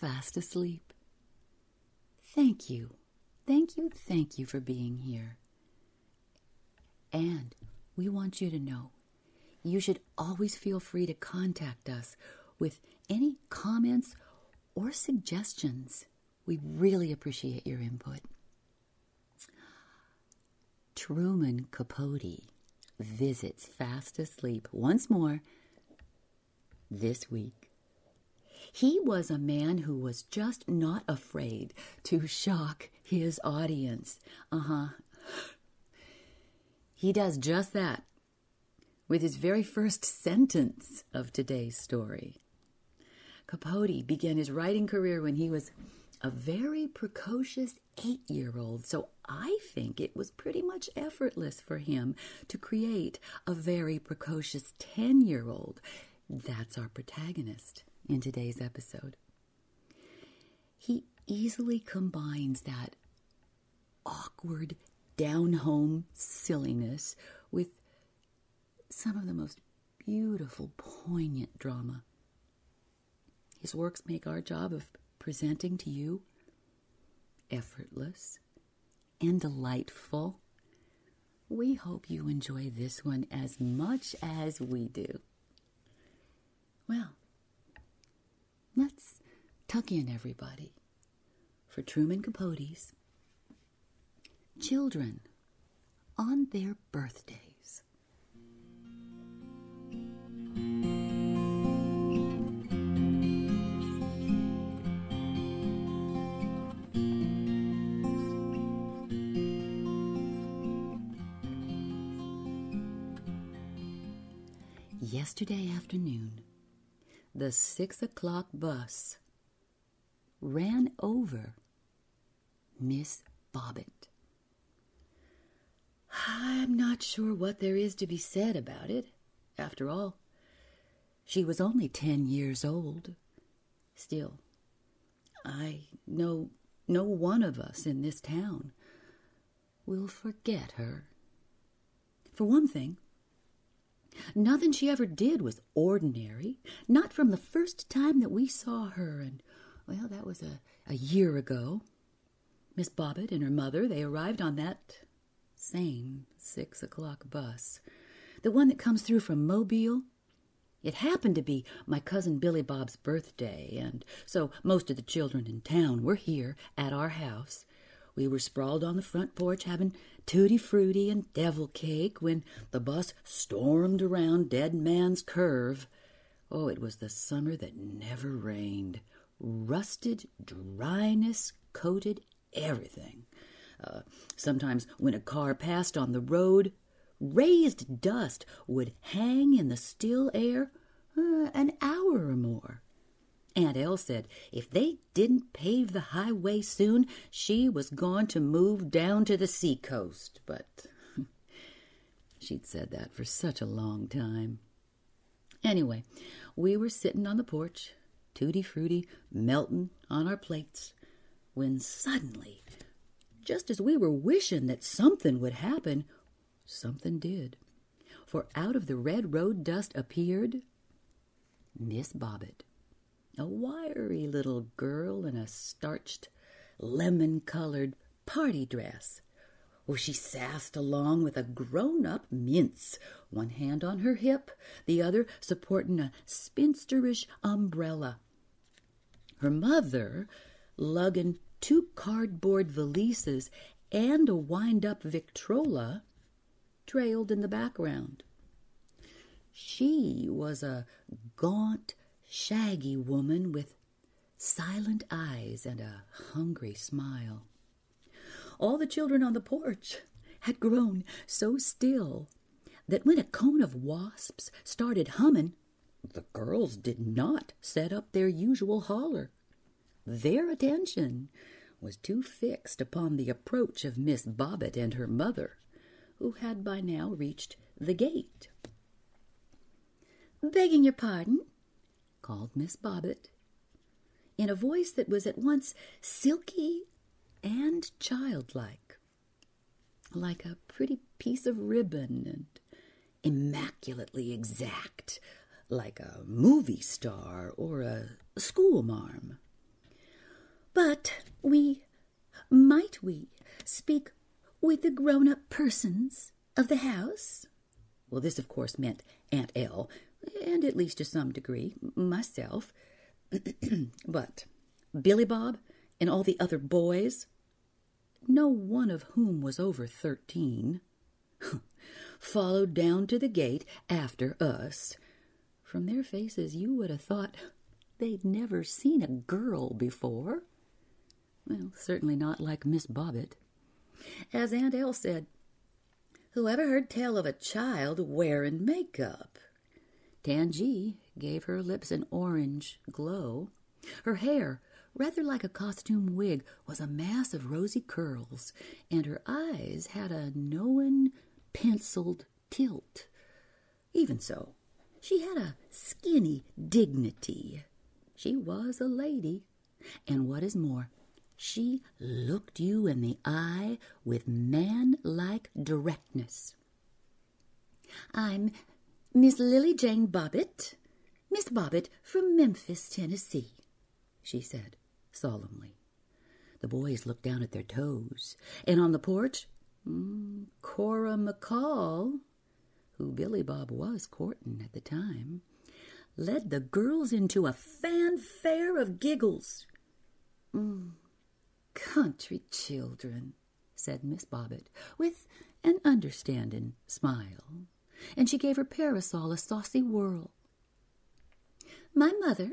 Fast Asleep. Thank you, thank you, thank you for being here. And we want you to know you should always feel free to contact us with any comments or suggestions. We really appreciate your input. Truman Capote visits Fast Asleep once more this week. He was a man who was just not afraid to shock his audience. Uh huh. He does just that with his very first sentence of today's story. Capote began his writing career when he was a very precocious eight year old, so I think it was pretty much effortless for him to create a very precocious 10 year old. That's our protagonist in today's episode. He easily combines that awkward, down home silliness with some of the most beautiful, poignant drama. His works make our job of presenting to you effortless and delightful. We hope you enjoy this one as much as we do. Well, let's tuck in everybody for Truman Capote's Children on Their Birthdays. Yesterday afternoon, the six o'clock bus ran over Miss Bobbit. I'm not sure what there is to be said about it. After all, she was only ten years old. Still, I know no one of us in this town will forget her. For one thing, Nothing she ever did was ordinary, not from the first time that we saw her, and, well, that was a, a year ago. Miss Bobbit and her mother, they arrived on that same six o'clock bus, the one that comes through from Mobile. It happened to be my cousin Billy Bob's birthday, and so most of the children in town were here at our house. We were sprawled on the front porch having tutti frutti and devil cake when the bus stormed around Dead Man's Curve. Oh, it was the summer that never rained. Rusted dryness coated everything. Uh, sometimes when a car passed on the road, raised dust would hang in the still air uh, an hour or more. Aunt El said if they didn't pave the highway soon, she was going to move down to the seacoast. But she'd said that for such a long time. Anyway, we were sitting on the porch, tutti frutti melting on our plates, when suddenly, just as we were wishing that something would happen, something did. For out of the red road dust appeared Miss Bobbit a wiry little girl in a starched, lemon colored party dress. Oh, she sassed along with a grown up mince, one hand on her hip, the other supporting a spinsterish umbrella. Her mother, lugging two cardboard valises and a wind up Victrola, trailed in the background. She was a gaunt, shaggy woman with silent eyes and a hungry smile. All the children on the porch had grown so still that when a cone of wasps started humming, the girls did not set up their usual holler. Their attention was too fixed upon the approach of Miss Bobbit and her mother, who had by now reached the gate. Begging your pardon, called Miss Bobbit, in a voice that was at once silky and childlike, like a pretty piece of ribbon and immaculately exact, like a movie star or a schoolmarm. But we, might we, speak with the grown up persons of the house? Well, this, of course, meant Aunt El, and at least to some degree, myself. but Billy Bob and all the other boys, no one of whom was over thirteen, followed down to the gate after us. From their faces, you would have thought they'd never seen a girl before. Well, certainly not like Miss Bobbit. As Aunt El said, whoever heard tell of a child wearing makeup? Tangee gave her lips an orange glow. Her hair, rather like a costume wig, was a mass of rosy curls, and her eyes had a knowing, penciled tilt. Even so, she had a skinny dignity. She was a lady, and what is more, she looked you in the eye with man like directness. I'm Miss Lily Jane Bobbit, Miss Bobbit from Memphis, Tennessee, she said solemnly. The boys looked down at their toes, and on the porch, mm, Cora McCall, who Billy Bob was courting at the time, led the girls into a fanfare of giggles. Mm, country children, said Miss Bobbit, with an understanding smile, and she gave her parasol a saucy whirl. My mother,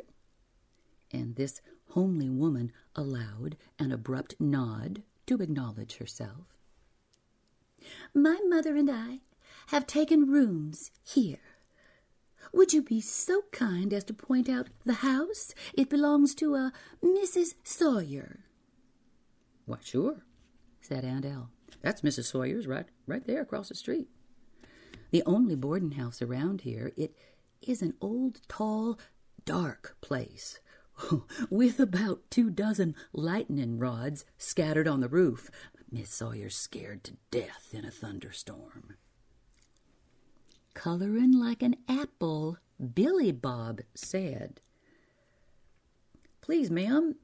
and this homely woman allowed an abrupt nod to acknowledge herself. My mother and I have taken rooms here. Would you be so kind as to point out the house? It belongs to a Mrs. Sawyer. Why, sure, said Aunt El. That's Mrs. Sawyer's right, right there across the street. The only boarding house around here. It is an old, tall, dark place with about two dozen lightning rods scattered on the roof. Miss Sawyer's scared to death in a thunderstorm. Colorin' like an apple, Billy Bob said. Please, ma'am,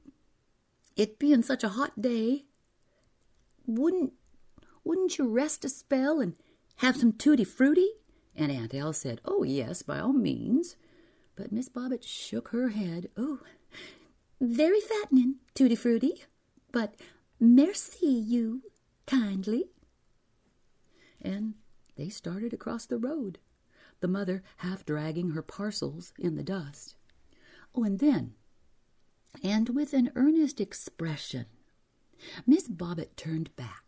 it being such a hot day, wouldn't wouldn't you rest a spell and have some tutti frutti? And Aunt El said, Oh, yes, by all means. But Miss Bobbit shook her head. Oh, very fattening, tutti frutti, but merci you kindly. And they started across the road, the mother half dragging her parcels in the dust. Oh, and then and with an earnest expression. Miss Bobbit turned back.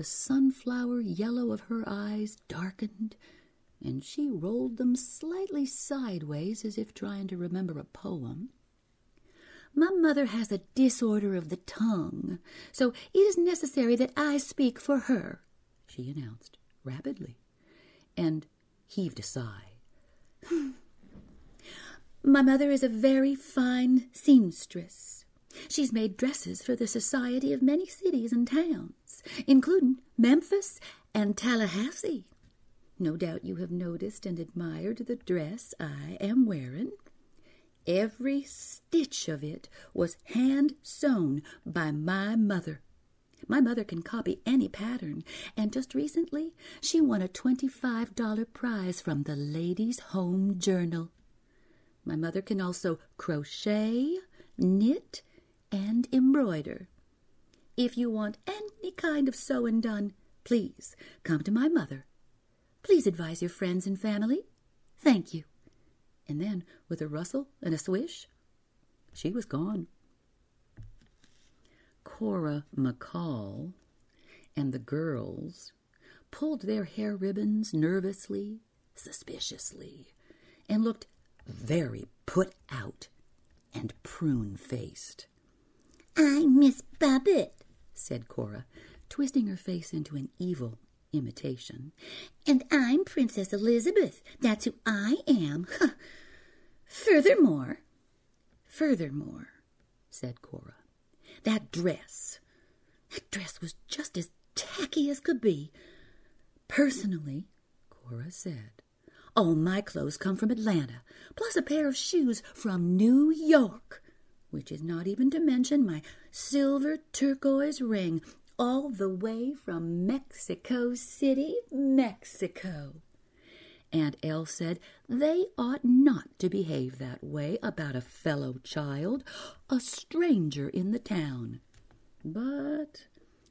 The sunflower yellow of her eyes darkened, and she rolled them slightly sideways as if trying to remember a poem. My mother has a disorder of the tongue, so it is necessary that I speak for her, she announced rapidly, and heaved a sigh. My mother is a very fine seamstress. She's made dresses for the society of many cities and towns, including Memphis and Tallahassee. No doubt you have noticed and admired the dress I am wearing. Every stitch of it was hand sewn by my mother. My mother can copy any pattern, and just recently she won a $25 prize from the Ladies' Home Journal. My mother can also crochet, knit, and embroider. If you want any kind of sewing done, please come to my mother. Please advise your friends and family. Thank you. And then, with a rustle and a swish, she was gone. Cora McCall and the girls pulled their hair ribbons nervously, suspiciously, and looked very put out and prune faced. I'm Miss Babbitt, said Cora, twisting her face into an evil imitation. And I'm Princess Elizabeth. That's who I am. furthermore, furthermore, said Cora, that dress, that dress was just as tacky as could be. Personally, Cora said, all my clothes come from Atlanta, plus a pair of shoes from New York. Which is not even to mention my silver turquoise ring, all the way from Mexico City, Mexico. Aunt El said they ought not to behave that way about a fellow child, a stranger in the town. But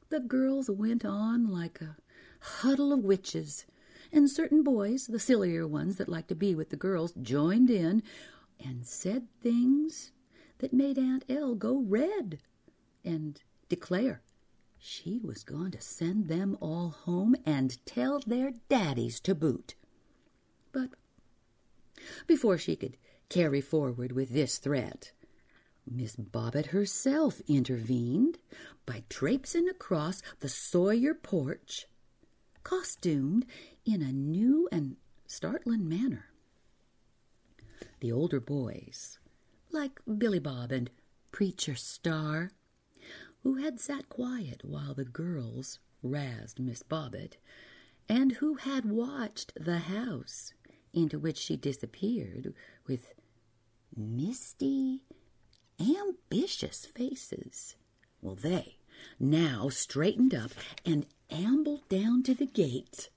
the girls went on like a huddle of witches, and certain boys, the sillier ones that liked to be with the girls, joined in and said things that made Aunt El go red and declare she was going to send them all home and tell their daddies to boot. But before she could carry forward with this threat, Miss Bobbit herself intervened by traipsing across the Sawyer porch, costumed in a new and startling manner. The older boys, like Billy Bob and Preacher Star, who had sat quiet while the girls razzed Miss Bobbit, and who had watched the house into which she disappeared with misty, ambitious faces. Well, they now straightened up and ambled down to the gate.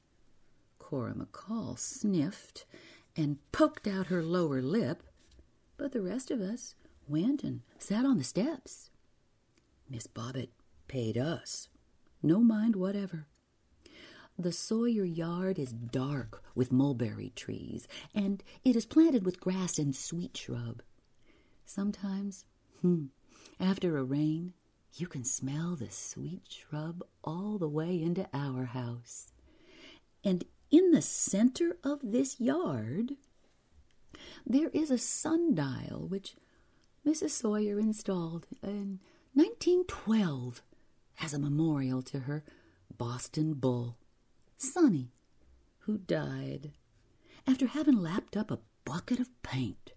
Cora McCall sniffed and poked out her lower lip, but the rest of us went and sat on the steps. Miss Bobbit paid us no mind whatever. The Sawyer yard is dark with mulberry trees, and it is planted with grass and sweet shrub. Sometimes, hmm, after a rain, you can smell the sweet shrub all the way into our house. And in the center of this yard, there is a sundial which Mrs. Sawyer installed in 1912 as a memorial to her Boston bull. Sonny, who died after having lapped up a bucket of paint.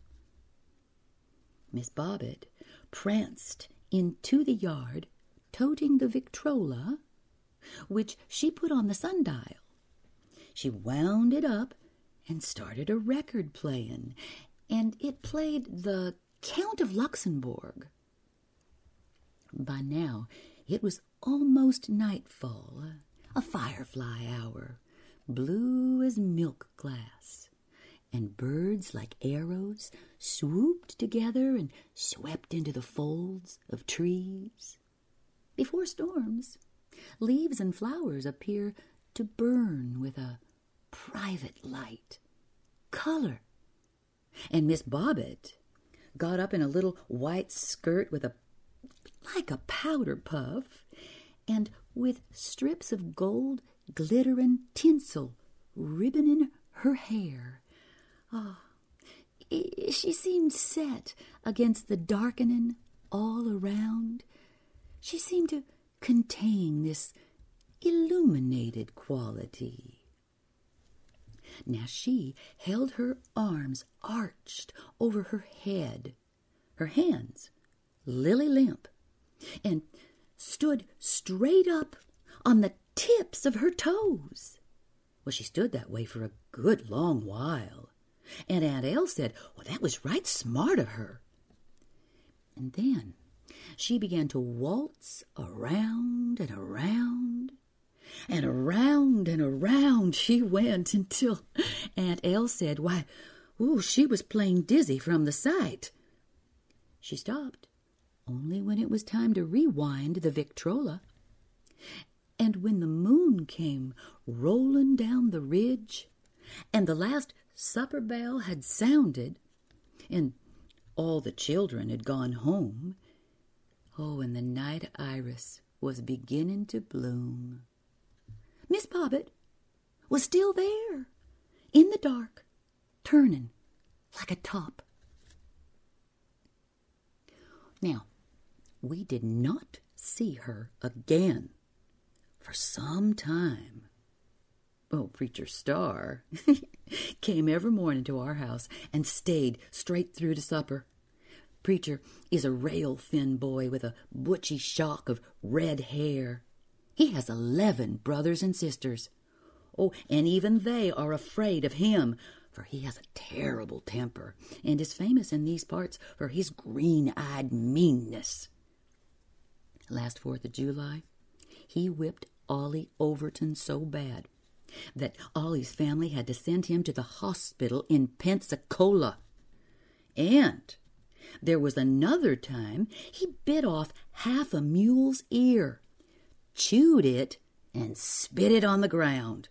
Miss Bobbit pranced into the yard, toting the Victrola, which she put on the sundial. She wound it up and started a record playing, and it played the Count of Luxembourg. By now, it was almost nightfall a firefly hour, blue as milk glass, and birds like arrows swooped together and swept into the folds of trees. Before storms, leaves and flowers appear to burn with a private light, color. And Miss Bobbit got up in a little white skirt with a like a powder puff and with strips of gold glittering tinsel ribboning her hair. Ah, oh, she seemed set against the darkening all around. She seemed to contain this illuminated quality. Now she held her arms arched over her head, her hands lily limp, and stood straight up on the tips of her toes. Well, she stood that way for a good long while. And Aunt El said, Well, that was right smart of her. And then she began to waltz around and around, and around and around she went until Aunt El said, Why, ooh, she was plain dizzy from the sight. She stopped only when it was time to rewind the Victrola. And when the moon came rolling down the ridge, and the last supper bell had sounded, and all the children had gone home, oh, and the night iris was beginning to bloom. Miss Bobbit was still there, in the dark, turning like a top. Now, we did not see her again for some time. Oh, Preacher Star came every morning to our house and stayed straight through to supper. Preacher is a rail thin boy with a butchy shock of red hair. He has eleven brothers and sisters. Oh, and even they are afraid of him, for he has a terrible temper and is famous in these parts for his green eyed meanness. Last Fourth of July, he whipped Ollie Overton so bad that Ollie's family had to send him to the hospital in Pensacola. And there was another time he bit off half a mule's ear, chewed it, and spit it on the ground.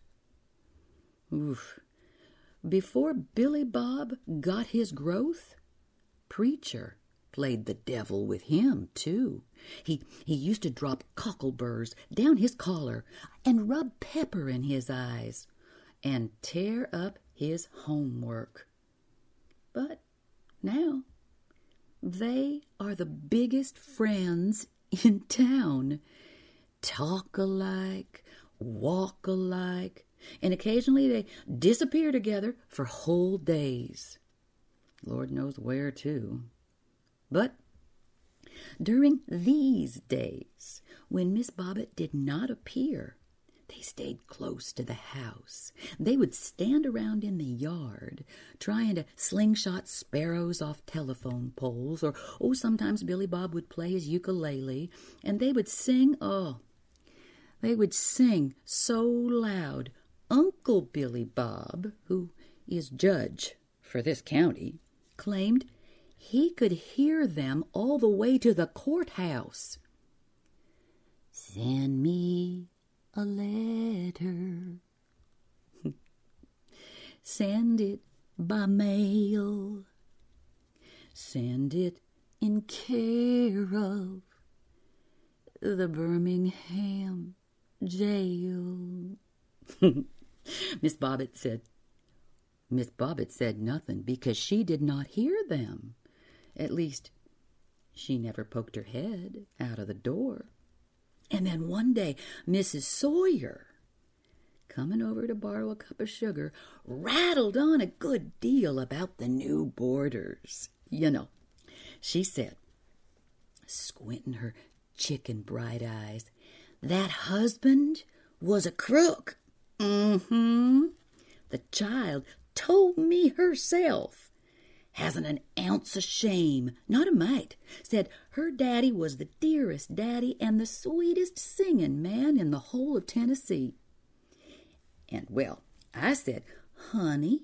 Oof. Before Billy Bob got his growth, Preacher played the devil with him, too. He, he used to drop cockleburs down his collar and rub pepper in his eyes and tear up his homework. But now they are the biggest friends in town. Talk alike, walk alike, and occasionally they disappear together for whole days. Lord knows where, too. But during these days, when Miss Bobbit did not appear, they stayed close to the house. They would stand around in the yard, trying to slingshot sparrows off telephone poles, or oh, sometimes Billy Bob would play his ukulele, and they would sing. Oh, they would sing so loud. Uncle Billy Bob, who is judge for this county, claimed he could hear them all the way to the courthouse. Send me a letter. Send it by mail. Send it in care of the Birmingham jail. Miss Bobbit said, Miss Bobbit said nothing because she did not hear them. At least, she never poked her head out of the door. And then one day, Mrs. Sawyer, coming over to borrow a cup of sugar, rattled on a good deal about the new boarders. You know, she said, squinting her chicken bright eyes, that husband was a crook. Mm-hmm. The child told me herself. Hasn't an ounce of shame, not a mite. Said her daddy was the dearest daddy and the sweetest singing man in the whole of Tennessee. And well, I said, honey,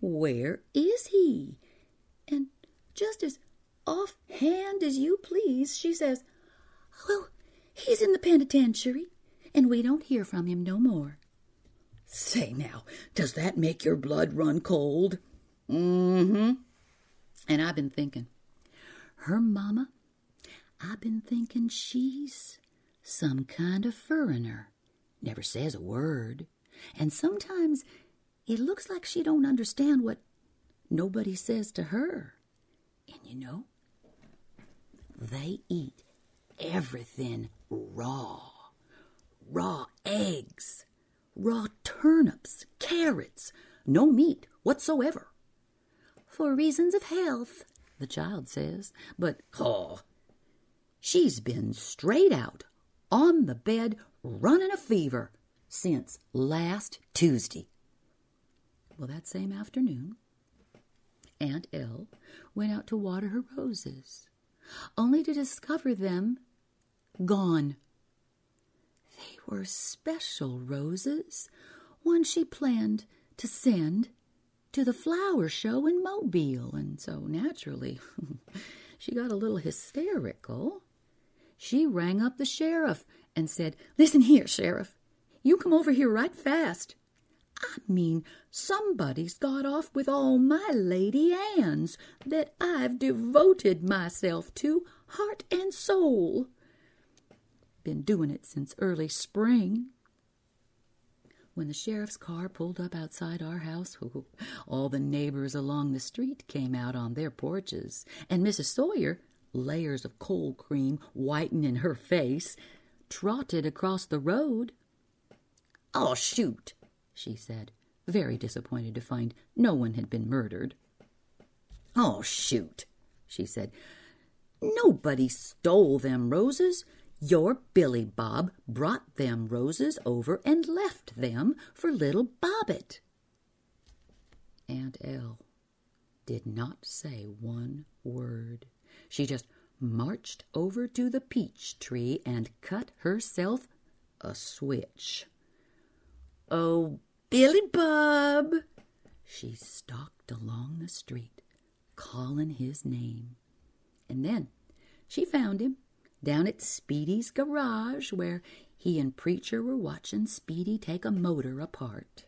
where is he? And just as offhand as you please, she says, well, he's in the penitentiary, and we don't hear from him no more. Say now, does that make your blood run cold? Mm-hmm. And I've been thinking, her mama, I've been thinking she's some kind of foreigner. Never says a word. And sometimes it looks like she don't understand what nobody says to her. And you know, they eat everything raw. Raw eggs, raw turnips, carrots, no meat whatsoever. For reasons of health, the child says, but, oh, she's been straight out on the bed running a fever since last Tuesday. Well, that same afternoon, Aunt El went out to water her roses, only to discover them gone. They were special roses, one she planned to send to the flower show in Mobile, and so naturally she got a little hysterical. She rang up the sheriff and said, Listen here, Sheriff, you come over here right fast. I mean, somebody's got off with all my Lady Anne's that I've devoted myself to, heart and soul. Been doing it since early spring. When the sheriff's car pulled up outside our house, all the neighbors along the street came out on their porches, and Mrs. Sawyer, layers of cold cream whitening her face, trotted across the road. Oh, shoot, she said, very disappointed to find no one had been murdered. Oh, shoot, she said. Nobody stole them roses. Your Billy Bob brought them roses over and left them for little Bobbit. Aunt El did not say one word. She just marched over to the peach tree and cut herself a switch. Oh, Billy Bob! She stalked along the street, calling his name. And then she found him down at Speedy's garage where he and Preacher were watching Speedy take a motor apart.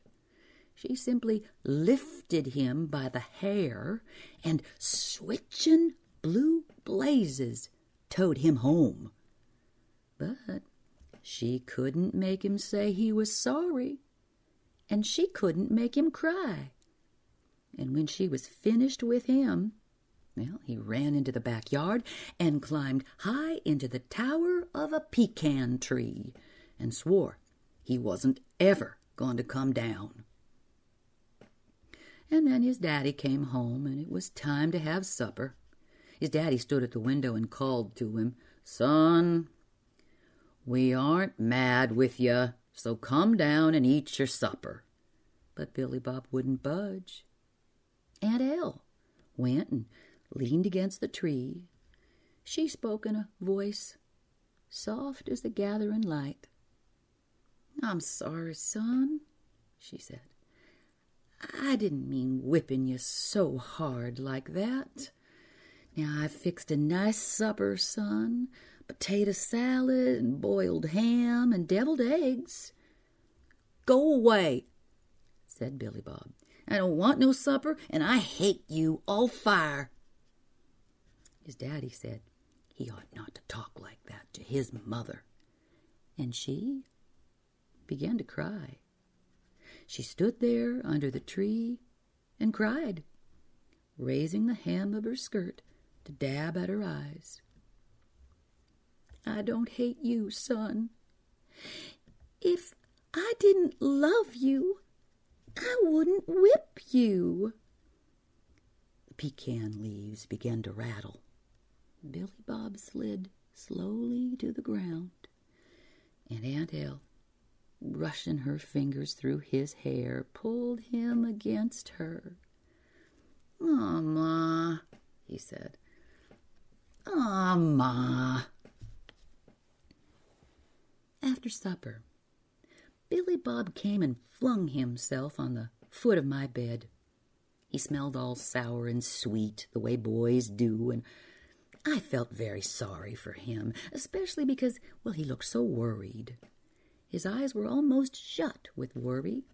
She simply lifted him by the hair and, switching blue blazes, towed him home. But she couldn't make him say he was sorry, and she couldn't make him cry. And when she was finished with him, well, he ran into the backyard and climbed high into the tower of a pecan tree and swore he wasn't ever going to come down. And then his daddy came home, and it was time to have supper. His daddy stood at the window and called to him, Son, we aren't mad with you, so come down and eat your supper. But Billy Bob wouldn't budge. Aunt El went and leaned against the tree. She spoke in a voice soft as the gathering light. I'm sorry, son, she said. I didn't mean whipping you so hard like that. Now I've fixed a nice supper, son. Potato salad and boiled ham and deviled eggs. Go away, said Billy Bob. I don't want no supper, and I hate you all fire. His daddy said he ought not to talk like that to his mother. And she began to cry. She stood there under the tree and cried, raising the hem of her skirt to dab at her eyes. I don't hate you, son. If I didn't love you, I wouldn't whip you. The pecan leaves began to rattle. Billy Bob slid slowly to the ground, and Aunt El brushing her fingers through his hair, pulled him against her. "Ah, Ma," he said. "Ah, Ma." After supper, Billy Bob came and flung himself on the foot of my bed. He smelled all sour and sweet, the way boys do, and I felt very sorry for him, especially because, well, he looked so worried. His eyes were almost shut with worry.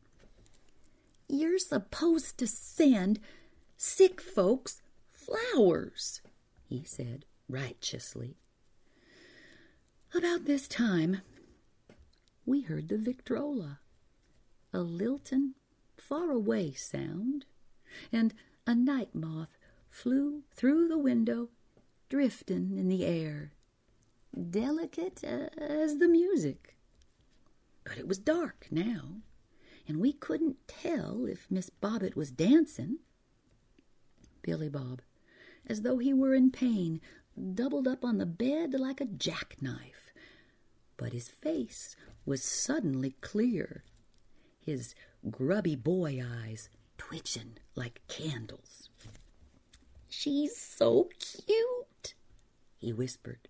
You're supposed to send sick folks flowers, he said righteously. About this time, we heard the Victrola, a lilting, far-away sound, and a night moth flew through the window, drifting in the air, delicate as the music. But it was dark now, and we couldn't tell if Miss Bobbit was dancing. Billy Bob, as though he were in pain, doubled up on the bed like a jackknife. But his face was suddenly clear, his grubby boy eyes twitching like candles. She's so cute, he whispered.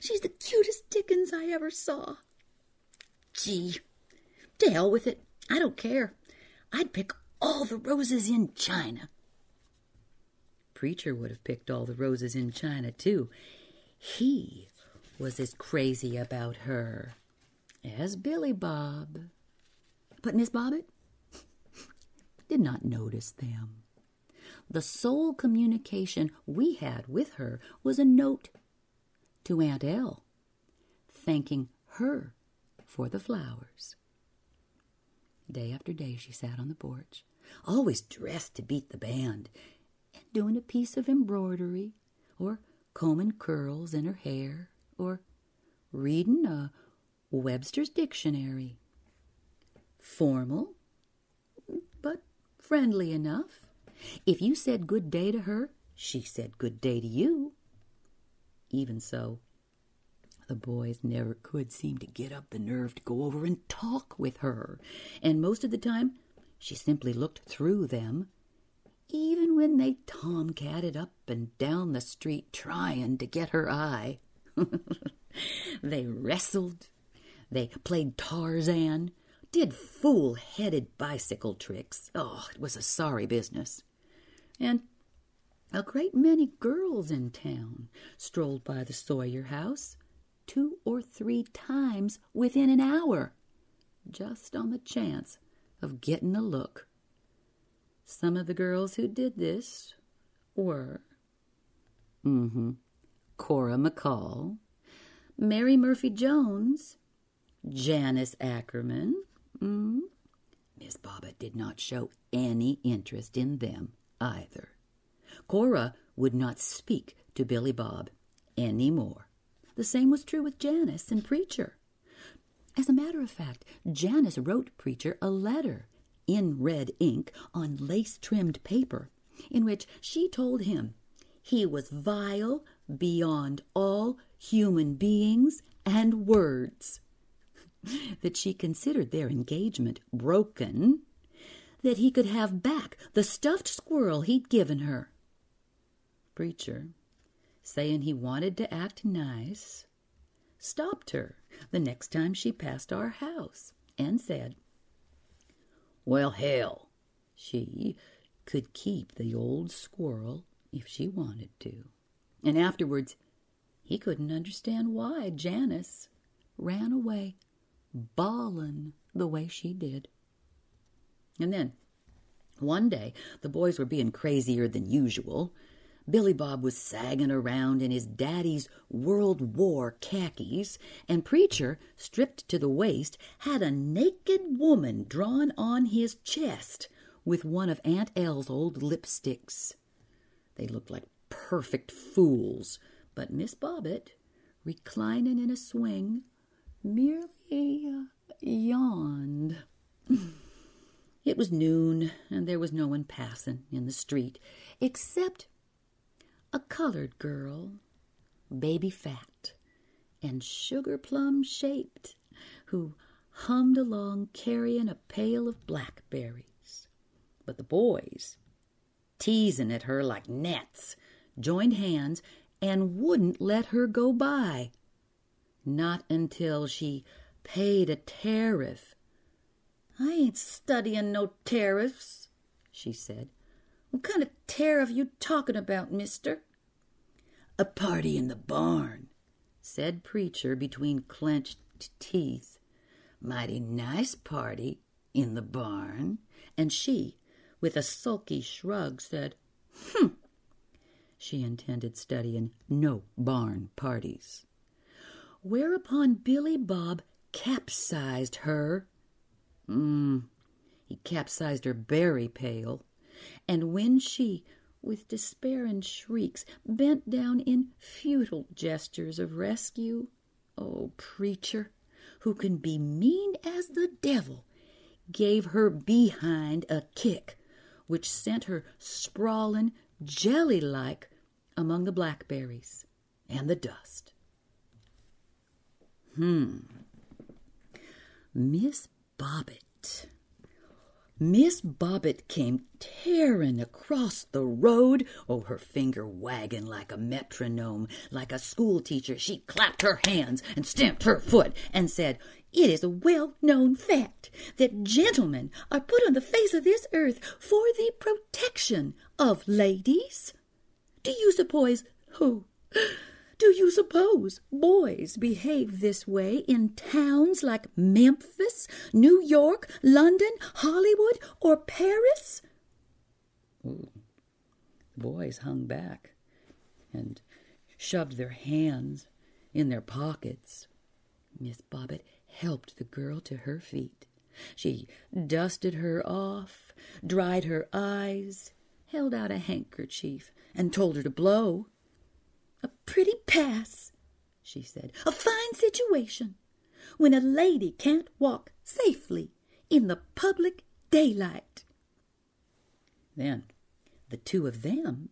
She's the cutest Dickens I ever saw. Gee, to hell with it. I don't care. I'd pick all the roses in China. Preacher would have picked all the roses in China, too. He was as crazy about her as Billy Bob. But Miss Bobbit did not notice them. The sole communication we had with her was a note to Aunt El, thanking her for the flowers. Day after day she sat on the porch, always dressed to beat the band, and doing a piece of embroidery, or combing curls in her hair, or reading a Webster's Dictionary. Formal, but friendly enough. If you said good day to her, she said good day to you. Even so, the boys never could seem to get up the nerve to go over and talk with her, and most of the time she simply looked through them even when they tomcatted up and down the street trying to get her eye. they wrestled, they played Tarzan, did fool headed bicycle tricks. Oh, it was a sorry business. And a great many girls in town strolled by the Sawyer house two or three times within an hour, just on the chance of getting a look. Some of the girls who did this were mm-hmm, Cora McCall, Mary Murphy Jones, Janice Ackerman. Mm. Miss Bobbit did not show any interest in them either. Cora would not speak to Billy Bob any more. The same was true with Janice and Preacher. As a matter of fact, Janice wrote Preacher a letter in red ink on lace trimmed paper in which she told him he was vile beyond all human beings and words, that she considered their engagement broken, that he could have back the stuffed squirrel he'd given her. Preacher, saying he wanted to act nice, stopped her the next time she passed our house and said, well, hell, she could keep the old squirrel if she wanted to. And afterwards, he couldn't understand why Janice ran away bawling the way she did. And then, one day, the boys were being crazier than usual. Billy Bob was sagging around in his daddy's World War khakis, and Preacher, stripped to the waist, had a naked woman drawn on his chest with one of Aunt El's old lipsticks. They looked like perfect fools, but Miss Bobbit, reclining in a swing, merely uh, yawned. It was noon, and there was no one passing in the street except a colored girl, baby fat and sugar plum shaped, who hummed along carrying a pail of blackberries. But the boys, teasing at her like gnats, joined hands and wouldn't let her go by. Not until she paid a tariff. I ain't studying no tariffs, she said. What kind of tariff you talking about, mister? A party in the barn, said Preacher between clenched teeth. Mighty nice party in the barn. And she, with a sulky shrug, said, Hm. She intended studying no barn parties. Whereupon Billy Bob capsized her. Mm, he capsized her berry pail and when she, with despair and shrieks, bent down in futile gestures of rescue, oh, preacher, who can be mean as the devil, gave her behind a kick, which sent her sprawling jelly like among the blackberries and the dust. Hmm. Miss Bobbit Miss Bobbit came tearing across the road, oh, her finger wagging like a metronome. Like a schoolteacher, she clapped her hands and stamped her foot and said, It is a well known fact that gentlemen are put on the face of this earth for the protection of ladies. Do you suppose who? Do you suppose boys behave this way in towns like Memphis, New York, London, Hollywood, or Paris? Ooh. The boys hung back and shoved their hands in their pockets. Miss Bobbit helped the girl to her feet. She dusted her off, dried her eyes, held out a handkerchief, and told her to blow. A pretty pass, she said. A fine situation when a lady can't walk safely in the public daylight. Then the two of them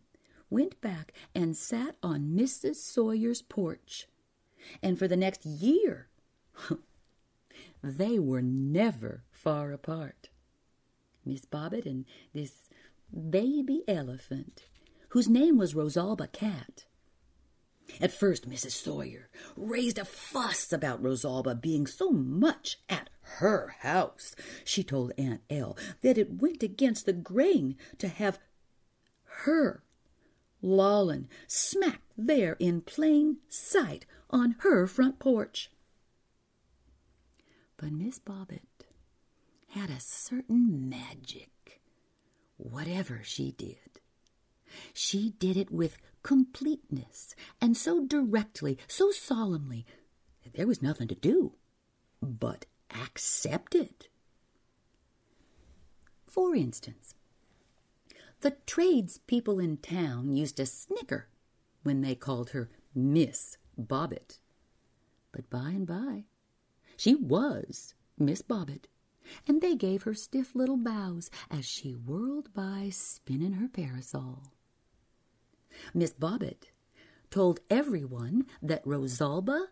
went back and sat on Mrs. Sawyer's porch. And for the next year, they were never far apart. Miss Bobbit and this baby elephant, whose name was Rosalba Cat. At first, Mrs. Sawyer raised a fuss about Rosalba being so much at her house. She told Aunt El that it went against the grain to have her lolling smack there in plain sight on her front porch. But Miss Bobbit had a certain magic, whatever she did. She did it with completeness, and so directly, so solemnly, that there was nothing to do but accept it. For instance, the tradespeople in town used to snicker when they called her Miss Bobbit. But by and by, she was Miss Bobbit, and they gave her stiff little bows as she whirled by spinning her parasol. Miss Bobbit told everyone that Rosalba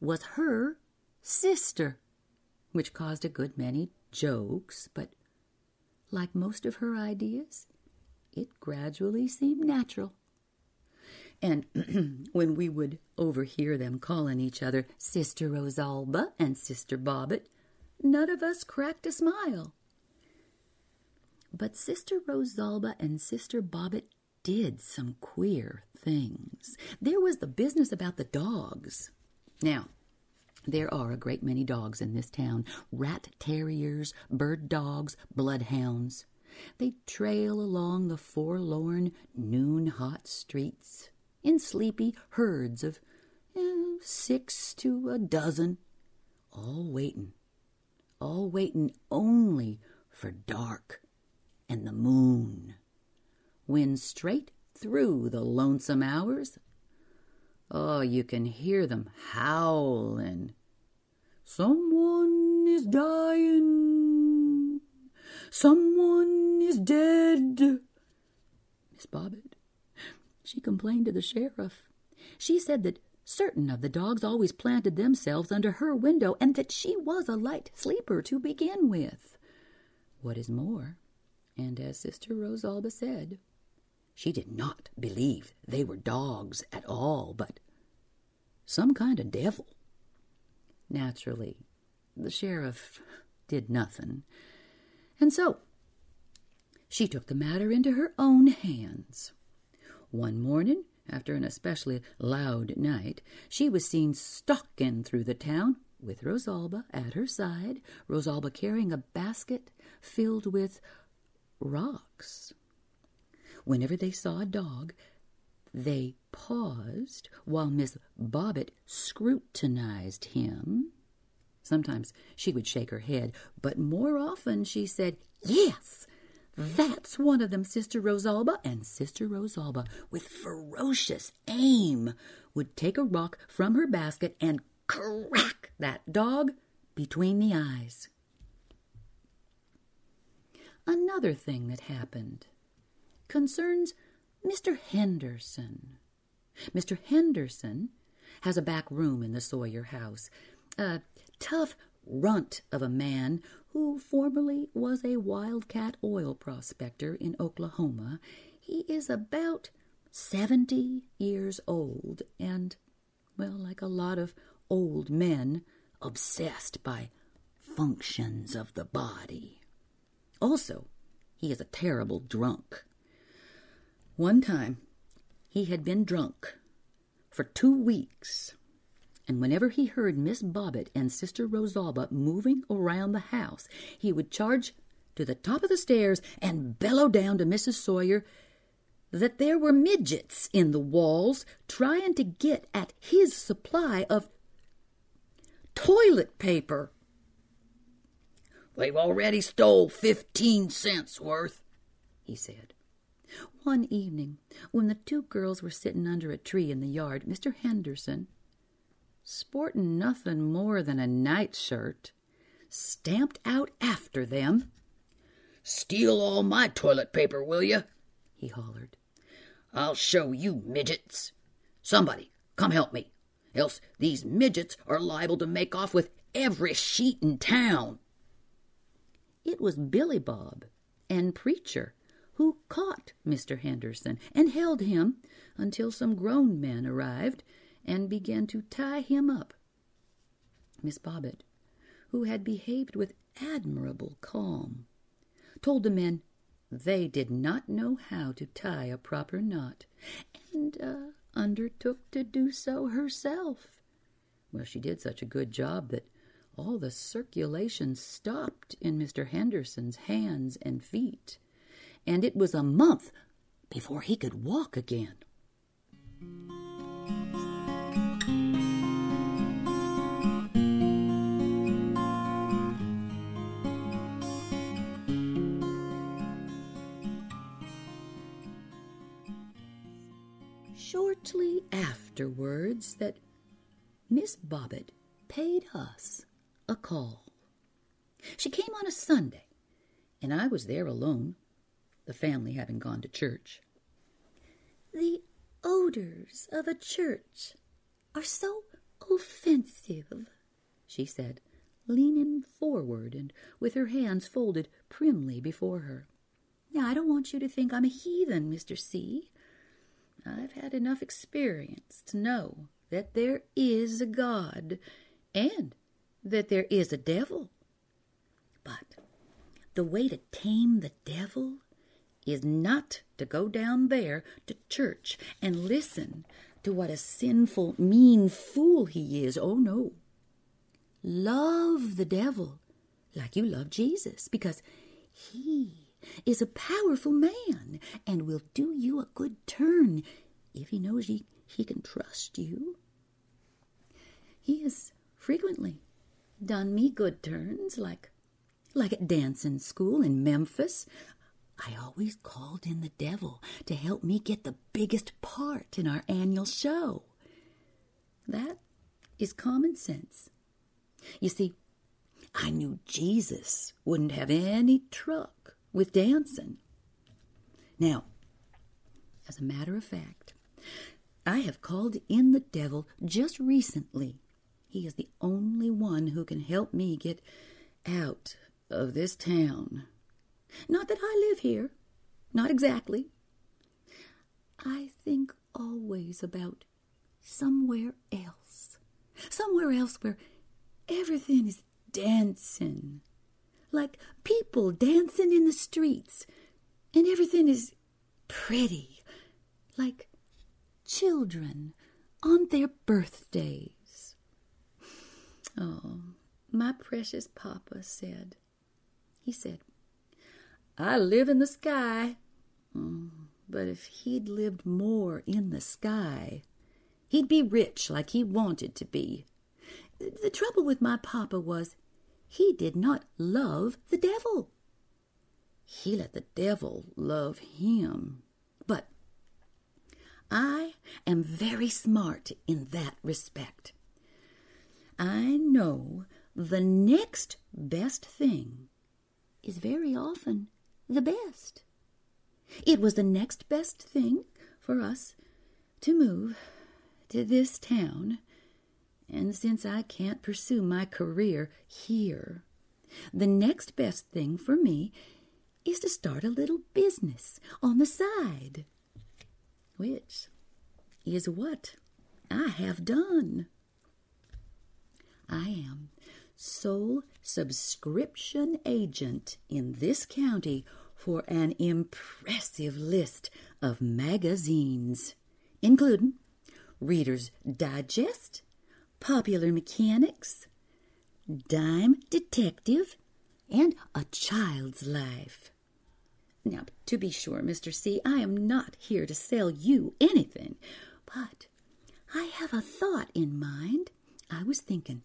was her sister, which caused a good many jokes, but like most of her ideas, it gradually seemed natural. And when we would overhear them calling each other Sister Rosalba and Sister Bobbit, none of us cracked a smile. But Sister Rosalba and Sister Bobbit did some queer things. There was the business about the dogs. Now, there are a great many dogs in this town rat terriers, bird dogs, bloodhounds. They trail along the forlorn, noon hot streets in sleepy herds of eh, six to a dozen, all waiting, all waiting only for dark and the moon when straight through the lonesome hours, oh, you can hear them howling. Someone is dying. Someone is dead. Miss Bobbit, she complained to the sheriff. She said that certain of the dogs always planted themselves under her window and that she was a light sleeper to begin with. What is more, and as Sister Rosalba said, she did not believe they were dogs at all, but some kind of devil. Naturally, the sheriff did nothing, and so she took the matter into her own hands. One morning, after an especially loud night, she was seen stalking through the town with Rosalba at her side, Rosalba carrying a basket filled with rocks. Whenever they saw a dog, they paused while Miss Bobbit scrutinized him. Sometimes she would shake her head, but more often she said, Yes, that's one of them, Sister Rosalba. And Sister Rosalba, with ferocious aim, would take a rock from her basket and crack that dog between the eyes. Another thing that happened concerns Mr. Henderson. Mr. Henderson has a back room in the Sawyer house. A tough runt of a man who formerly was a wildcat oil prospector in Oklahoma. He is about 70 years old and, well, like a lot of old men, obsessed by functions of the body. Also, he is a terrible drunk. One time, he had been drunk for two weeks, and whenever he heard Miss Bobbit and Sister Rosalba moving around the house, he would charge to the top of the stairs and bellow down to Mrs. Sawyer that there were midgets in the walls trying to get at his supply of toilet paper. They've already stole fifteen cents worth, he said. One evening, when the two girls were sitting under a tree in the yard, Mr. Henderson, sporting nothing more than a nightshirt, stamped out after them. Steal all my toilet paper, will you? he hollered. I'll show you midgets. Somebody, come help me, else these midgets are liable to make off with every sheet in town. It was Billy Bob and Preacher who caught Mr. Henderson and held him until some grown men arrived and began to tie him up. Miss Bobbit, who had behaved with admirable calm, told the men they did not know how to tie a proper knot, and uh, undertook to do so herself. Well, she did such a good job that all the circulation stopped in Mr. Henderson's hands and feet, and it was a month before he could walk again. Shortly afterwards, that Miss Bobbit paid us a call. She came on a Sunday, and I was there alone, the family having gone to church. The odors of a church are so offensive, she said, leaning forward and with her hands folded primly before her. Now, I don't want you to think I'm a heathen, Mr. C. I've had enough experience to know that there is a God and that there is a devil. But the way to tame the devil is not to go down there to church and listen to what a sinful, mean fool he is. Oh, no. Love the devil like you love Jesus because he is a powerful man and will do you a good turn if he knows he, he can trust you. He has frequently done me good turns, like like at dancing school in Memphis. I always called in the devil to help me get the biggest part in our annual show. That is common sense. You see, I knew Jesus wouldn't have any truck with dancing. Now, as a matter of fact, I have called in the devil just recently he is the only one who can help me get out of this town. Not that I live here, not exactly. I think always about somewhere else, somewhere else where everything is dancing, like people dancing in the streets, and everything is pretty, like children on their birthdays. Oh, my precious papa said, he said, I live in the sky. Oh, but if he'd lived more in the sky, he'd be rich like he wanted to be. The trouble with my papa was he did not love the devil. He let the devil love him. But I am very smart in that respect. I know the next best thing is very often the best. It was the next best thing for us to move to this town, and since I can't pursue my career here, the next best thing for me is to start a little business on the side, which is what I have done. I am sole subscription agent in this county for an impressive list of magazines, including Reader's Digest, Popular Mechanics, Dime Detective, and A Child's Life. Now, to be sure, Mr. C, I am not here to sell you anything, but I have a thought in mind. I was thinking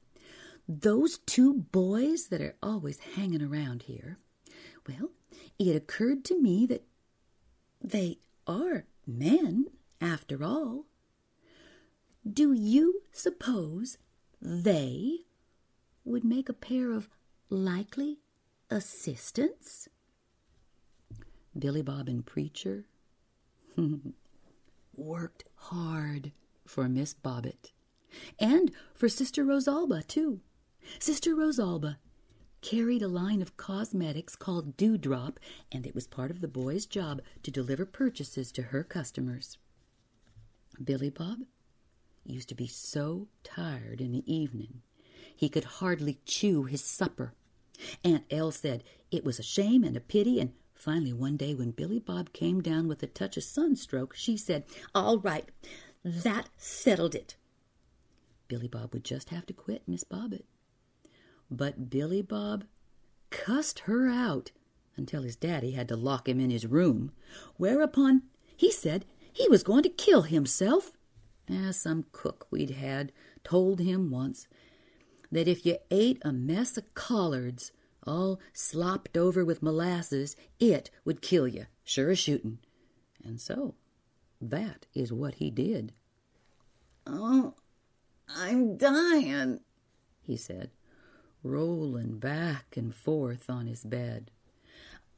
those two boys that are always hanging around here, well, it occurred to me that they are men, after all. Do you suppose they would make a pair of likely assistants? Billy Bob and Preacher worked hard for Miss Bobbit and for Sister Rosalba, too. Sister Rosalba carried a line of cosmetics called Dewdrop, and it was part of the boy's job to deliver purchases to her customers. Billy Bob used to be so tired in the evening he could hardly chew his supper. Aunt El said it was a shame and a pity, and finally one day when Billy Bob came down with a touch of sunstroke, she said, All right, that settled it. Billy Bob would just have to quit Miss Bobbit. But Billy Bob cussed her out until his daddy had to lock him in his room, whereupon he said he was going to kill himself. As some cook we'd had told him once that if you ate a mess of collards all slopped over with molasses, it would kill you, sure as shooting. And so that is what he did. Oh, I'm dying, he said, rolling back and forth on his bed.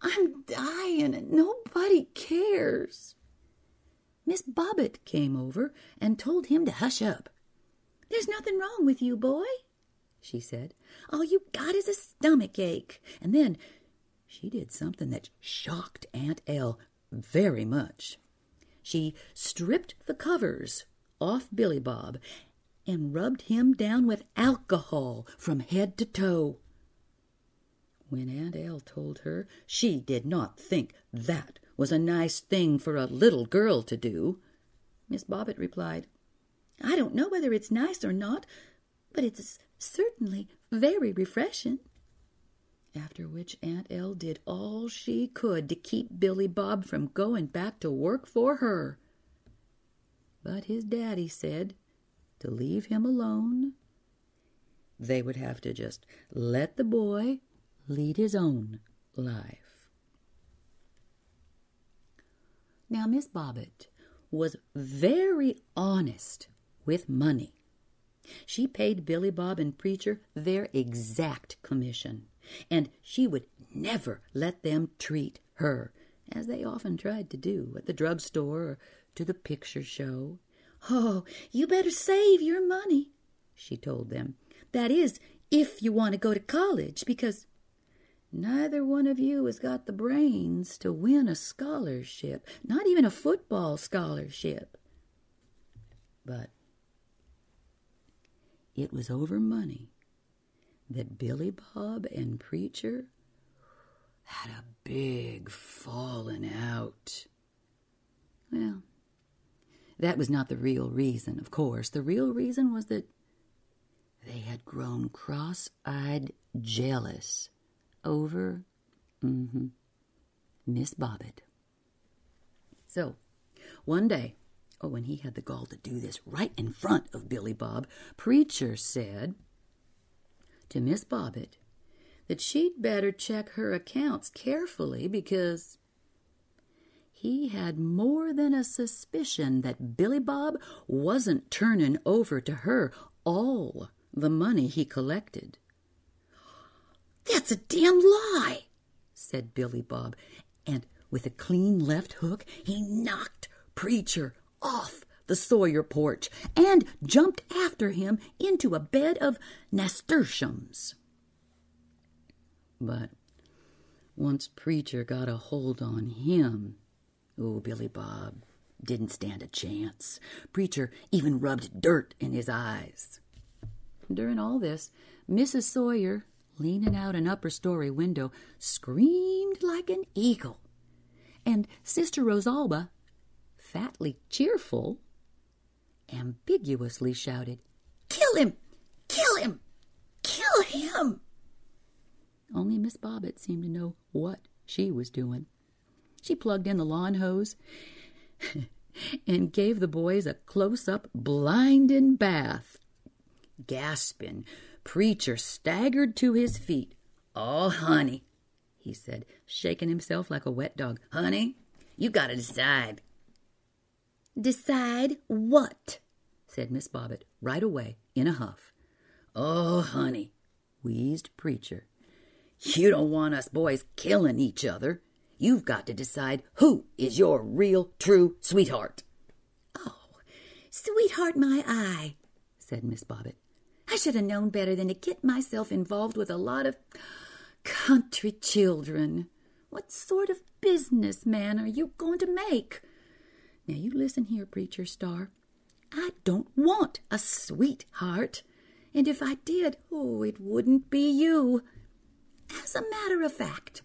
I'm dying and nobody cares. Miss Bobbit came over and told him to hush up. There's nothing wrong with you, boy, she said. All you got is a stomach ache. And then she did something that shocked Aunt El very much. She stripped the covers off Billy Bob and rubbed him down with alcohol from head to toe. When Aunt El told her she did not think that was a nice thing for a little girl to do, Miss Bobbit replied, I don't know whether it's nice or not, but it's certainly very refreshing. After which Aunt El did all she could to keep Billy Bob from going back to work for her. But his daddy said to leave him alone. They would have to just let the boy lead his own life. Now, Miss Bobbit was very honest with money. She paid Billy Bob and Preacher their exact commission, and she would never let them treat her, as they often tried to do at the drug store or to the picture show. Oh, you better save your money, she told them. That is, if you want to go to college, because neither one of you has got the brains to win a scholarship, not even a football scholarship. But it was over money that Billy Bob and Preacher had a big falling out. That was not the real reason, of course. The real reason was that they had grown cross eyed jealous over mm-hmm, Miss Bobbit. So, one day, Oh, when he had the gall to do this right in front of Billy Bob, Preacher said to Miss Bobbit that she'd better check her accounts carefully because he had more than a suspicion that Billy Bob wasn't turning over to her all the money he collected. That's a damn lie, said Billy Bob, and with a clean left hook he knocked Preacher off the Sawyer porch and jumped after him into a bed of nasturtiums. But once Preacher got a hold on him, oh, Billy Bob didn't stand a chance. Preacher even rubbed dirt in his eyes. During all this, Mrs. Sawyer, leaning out an upper story window, screamed like an eagle. And Sister Rosalba fatly cheerful, ambiguously shouted, Kill him! Kill him! Kill him! Only Miss Bobbit seemed to know what she was doing. She plugged in the lawn hose and gave the boys a close up, blinding bath. Gasping, Preacher staggered to his feet. Oh, honey, he said, shaking himself like a wet dog. Honey, you got to decide. Decide what? said Miss Bobbit right away in a huff. Oh, honey, wheezed Preacher. You don't want us boys killing each other. You've got to decide who is your real, true sweetheart. Oh, sweetheart, my eye, said Miss Bobbit. I should have known better than to get myself involved with a lot of country children. What sort of business man are you going to make? Now, you listen here, Preacher Star. I don't want a sweetheart. And if I did, oh, it wouldn't be you. As a matter of fact,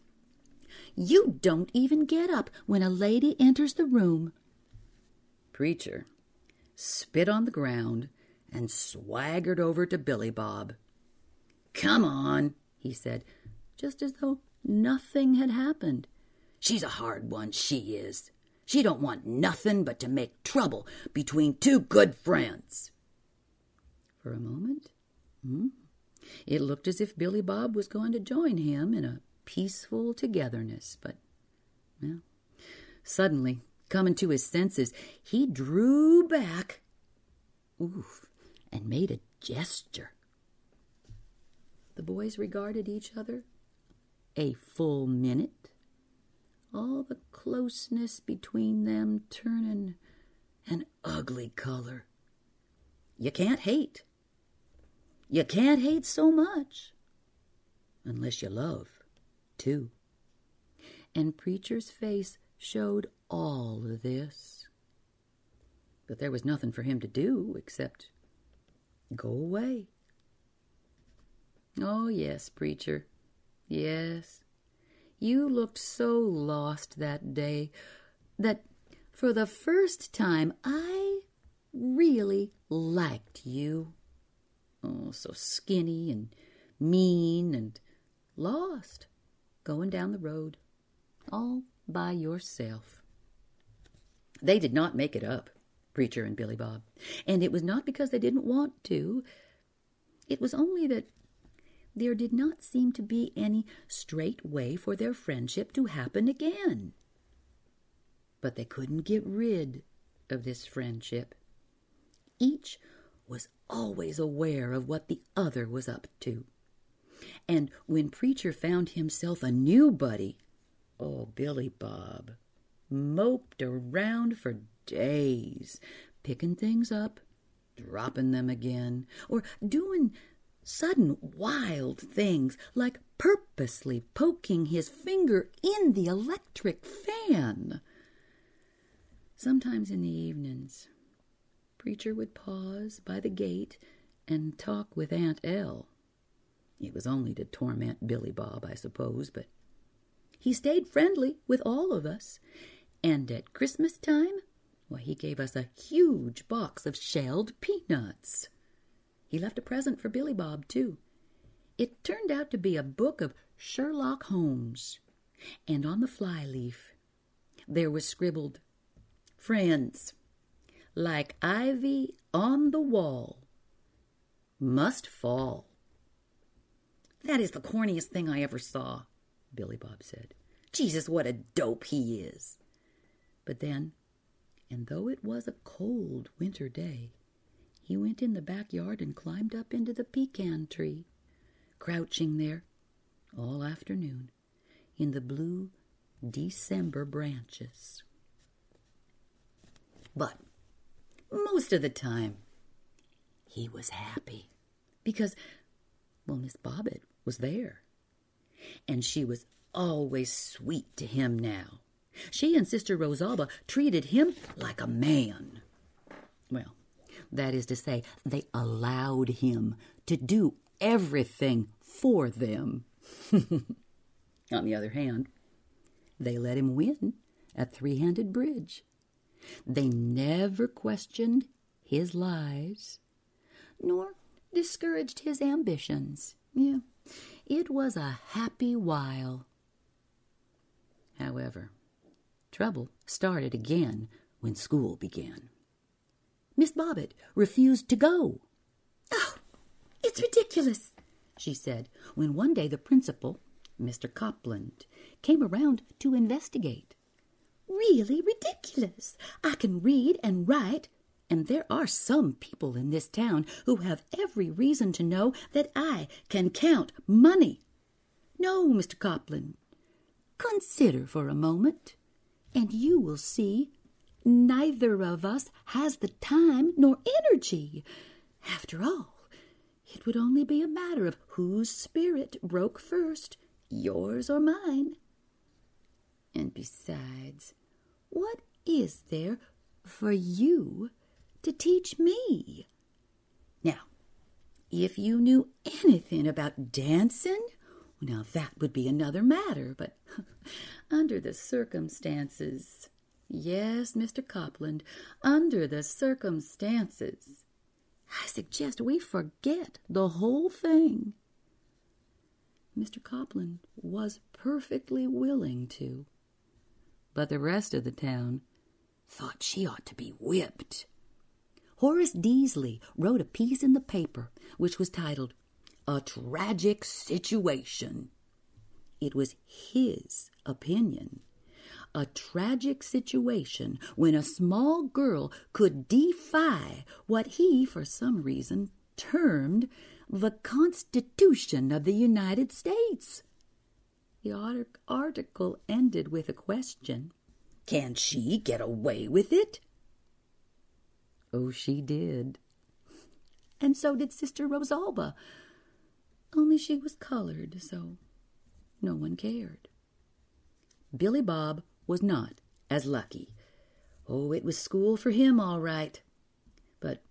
you don't even get up when a lady enters the room. Preacher spit on the ground and swaggered over to Billy Bob. Come on, he said, just as though nothing had happened. She's a hard one, she is. She don't want nothing but to make trouble between two good friends. For a moment, hmm, it looked as if Billy Bob was going to join him in a peaceful togetherness, but, well, suddenly, coming to his senses, he drew back, oof, and made a gesture. The boys regarded each other a full minute all the closeness between them turning an ugly color. You can't hate. You can't hate so much unless you love, too. And Preacher's face showed all this. But there was nothing for him to do except go away. Oh, yes, Preacher. Yes, you looked so lost that day that for the first time I really liked you. Oh, so skinny and mean and lost, going down the road, all by yourself. They did not make it up, Preacher and Billy Bob, and it was not because they didn't want to. It was only that there did not seem to be any straight way for their friendship to happen again. But they couldn't get rid of this friendship. Each was always aware of what the other was up to. And when Preacher found himself a new buddy, oh, Billy Bob moped around for days, picking things up, dropping them again, or doing sudden wild things, like purposely poking his finger in the electric fan. Sometimes in the evenings, Preacher would pause by the gate and talk with Aunt El. It was only to torment Billy Bob, I suppose, but he stayed friendly with all of us. And at Christmas time, why, he gave us a huge box of shelled peanuts. He left a present for Billy Bob, too. It turned out to be a book of Sherlock Holmes, and on the flyleaf there was scribbled, Friends, like ivy on the wall, must fall. That is the corniest thing I ever saw, Billy Bob said. Jesus, what a dope he is. But then, and though it was a cold winter day, he went in the backyard and climbed up into the pecan tree, crouching there all afternoon in the blue December branches. But most of the time, he was happy because, well, Miss Bobbit was there. And she was always sweet to him now. She and Sister Rosalba treated him like a man. Well, that is to say, they allowed him to do everything for them. On the other hand, they let him win at three handed bridge. They never questioned his lies, nor discouraged his ambitions. Yeah, it was a happy while. However, trouble started again when school began. Miss Bobbit refused to go. Oh, it's ridiculous, she said, when one day the principal, Mr. Copland, came around to investigate. Really ridiculous. I can read and write, and there are some people in this town who have every reason to know that I can count money. No, Mr. Copland, consider for a moment, and you will see Neither of us has the time nor energy. After all, it would only be a matter of whose spirit broke first yours or mine. And besides, what is there for you to teach me? Now, if you knew anything about dancing, now that would be another matter, but under the circumstances, yes, Mr. Copland, under the circumstances, I suggest we forget the whole thing. Mr. Copland was perfectly willing to, but the rest of the town thought she ought to be whipped. Horace Deasley wrote a piece in the paper which was titled A Tragic Situation. It was his opinion. A tragic situation when a small girl could defy what he, for some reason, termed the Constitution of the United States. The article ended with a question Can she get away with it? Oh, she did. And so did Sister Rosalba. Only she was colored, so no one cared. Billy Bob was not as lucky. Oh, it was school for him, all right. But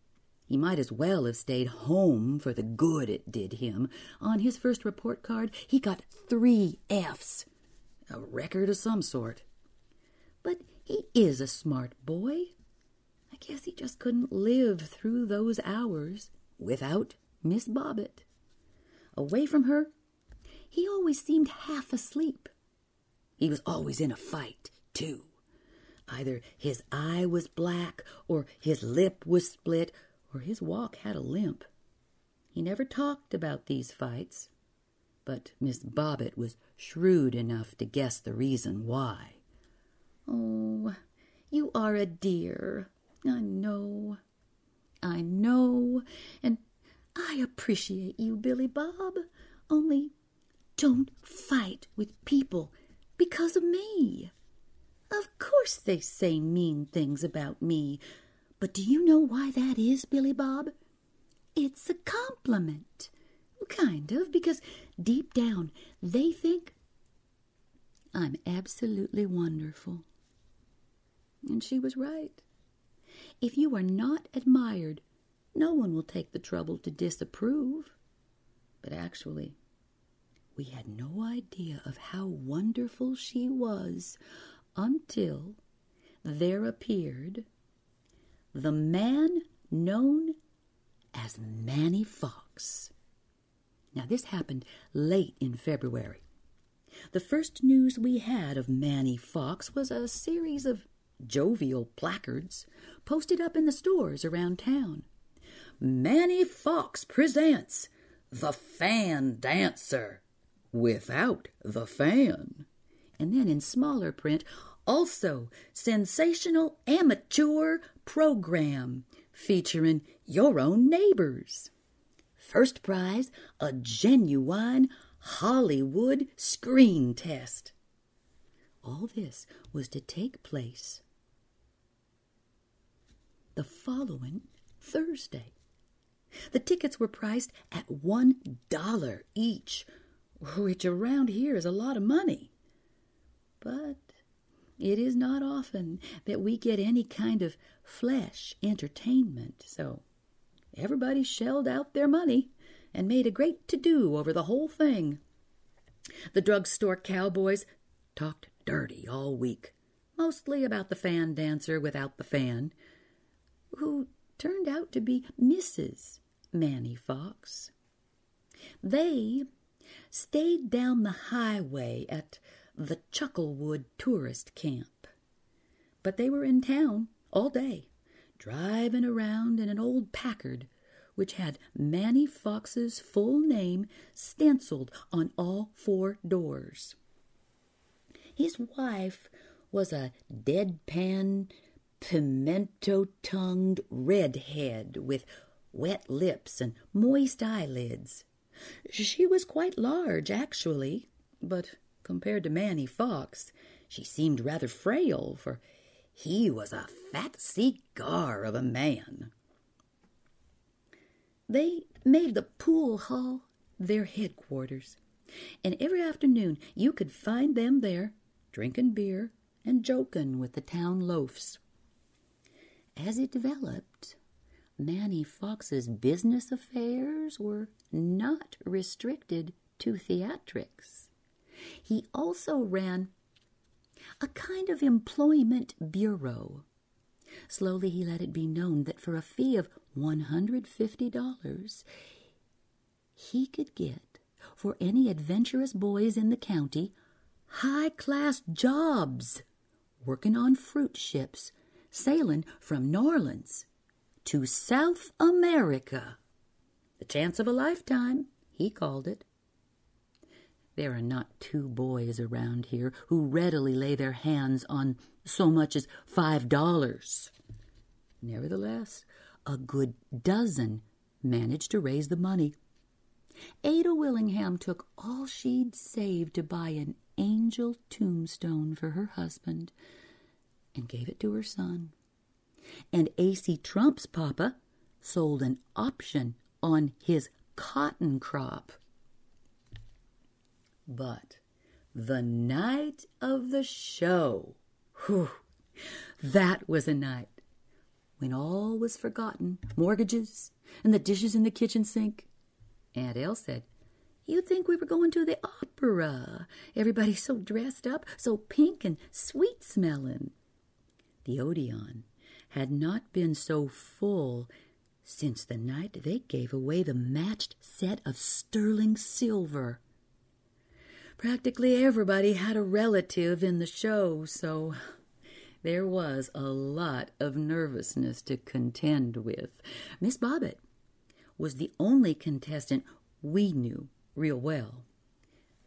he might as well have stayed home for the good it did him. On his first report card, he got three F's. A record of some sort. But he is a smart boy. I guess he just couldn't live through those hours without Miss Bobbit. Away from her, he always seemed half asleep. He was always in a fight, too. Either his eye was black, or his lip was split, or his walk had a limp. He never talked about these fights, but Miss Bobbit was shrewd enough to guess the reason why. Oh, you are a dear, I know. I know. And I appreciate you, Billy Bob. Only don't fight with people because of me. Of course they say mean things about me. But do you know why that is, Billy Bob? It's a compliment. Kind of, because deep down they think I'm absolutely wonderful. And she was right. If you are not admired, no one will take the trouble to disapprove. But actually, we had no idea of how wonderful she was until there appeared the man known as Manny Fox. Now, this happened late in February. The first news we had of Manny Fox was a series of jovial placards posted up in the stores around town. Manny Fox presents The Fan Dancer without the fan. And then in smaller print, also sensational amateur program featuring your own neighbors. First prize, a genuine Hollywood screen test. All this was to take place the following Thursday. The tickets were priced at one dollar each, which around here is a lot of money. But it is not often that we get any kind of flesh entertainment, so everybody shelled out their money and made a great to do over the whole thing. The drugstore cowboys talked dirty all week, mostly about the fan dancer without the fan, who turned out to be Mrs. Manny Fox. They stayed down the highway at the Chucklewood tourist camp. But they were in town all day, driving around in an old Packard which had Manny Fox's full name stenciled on all four doors. His wife was a deadpan pimento tongued redhead with wet lips and moist eyelids. She was quite large, actually, but compared to Manny Fox, she seemed rather frail, for he was a fat cigar of a man. They made the pool hall their headquarters, And every afternoon you could find them there, drinking beer and joking with the town loafs. As it developed, Manny Fox's business affairs were not restricted to theatrics. He also ran a kind of employment bureau. Slowly he let it be known that for a fee of $150, he could get, for any adventurous boys in the county, high class jobs working on fruit ships sailing from New Orleans to South America. The chance of a lifetime, he called it. There are not two boys around here who readily lay their hands on so much as five dollars. Nevertheless, a good dozen managed to raise the money. Ada Willingham took all she'd saved to buy an angel tombstone for her husband and gave it to her son. And A.C. Trump's papa sold an option on his cotton crop but the night of the show, whew, that was a night when all was forgotten mortgages and the dishes in the kitchen sink. Aunt El said, You'd think we were going to the opera. Everybody so dressed up, so pink and sweet smelling. The Odeon had not been so full since the night they gave away the matched set of sterling silver. Practically everybody had a relative in the show, so there was a lot of nervousness to contend with. Miss Bobbit was the only contestant we knew real well.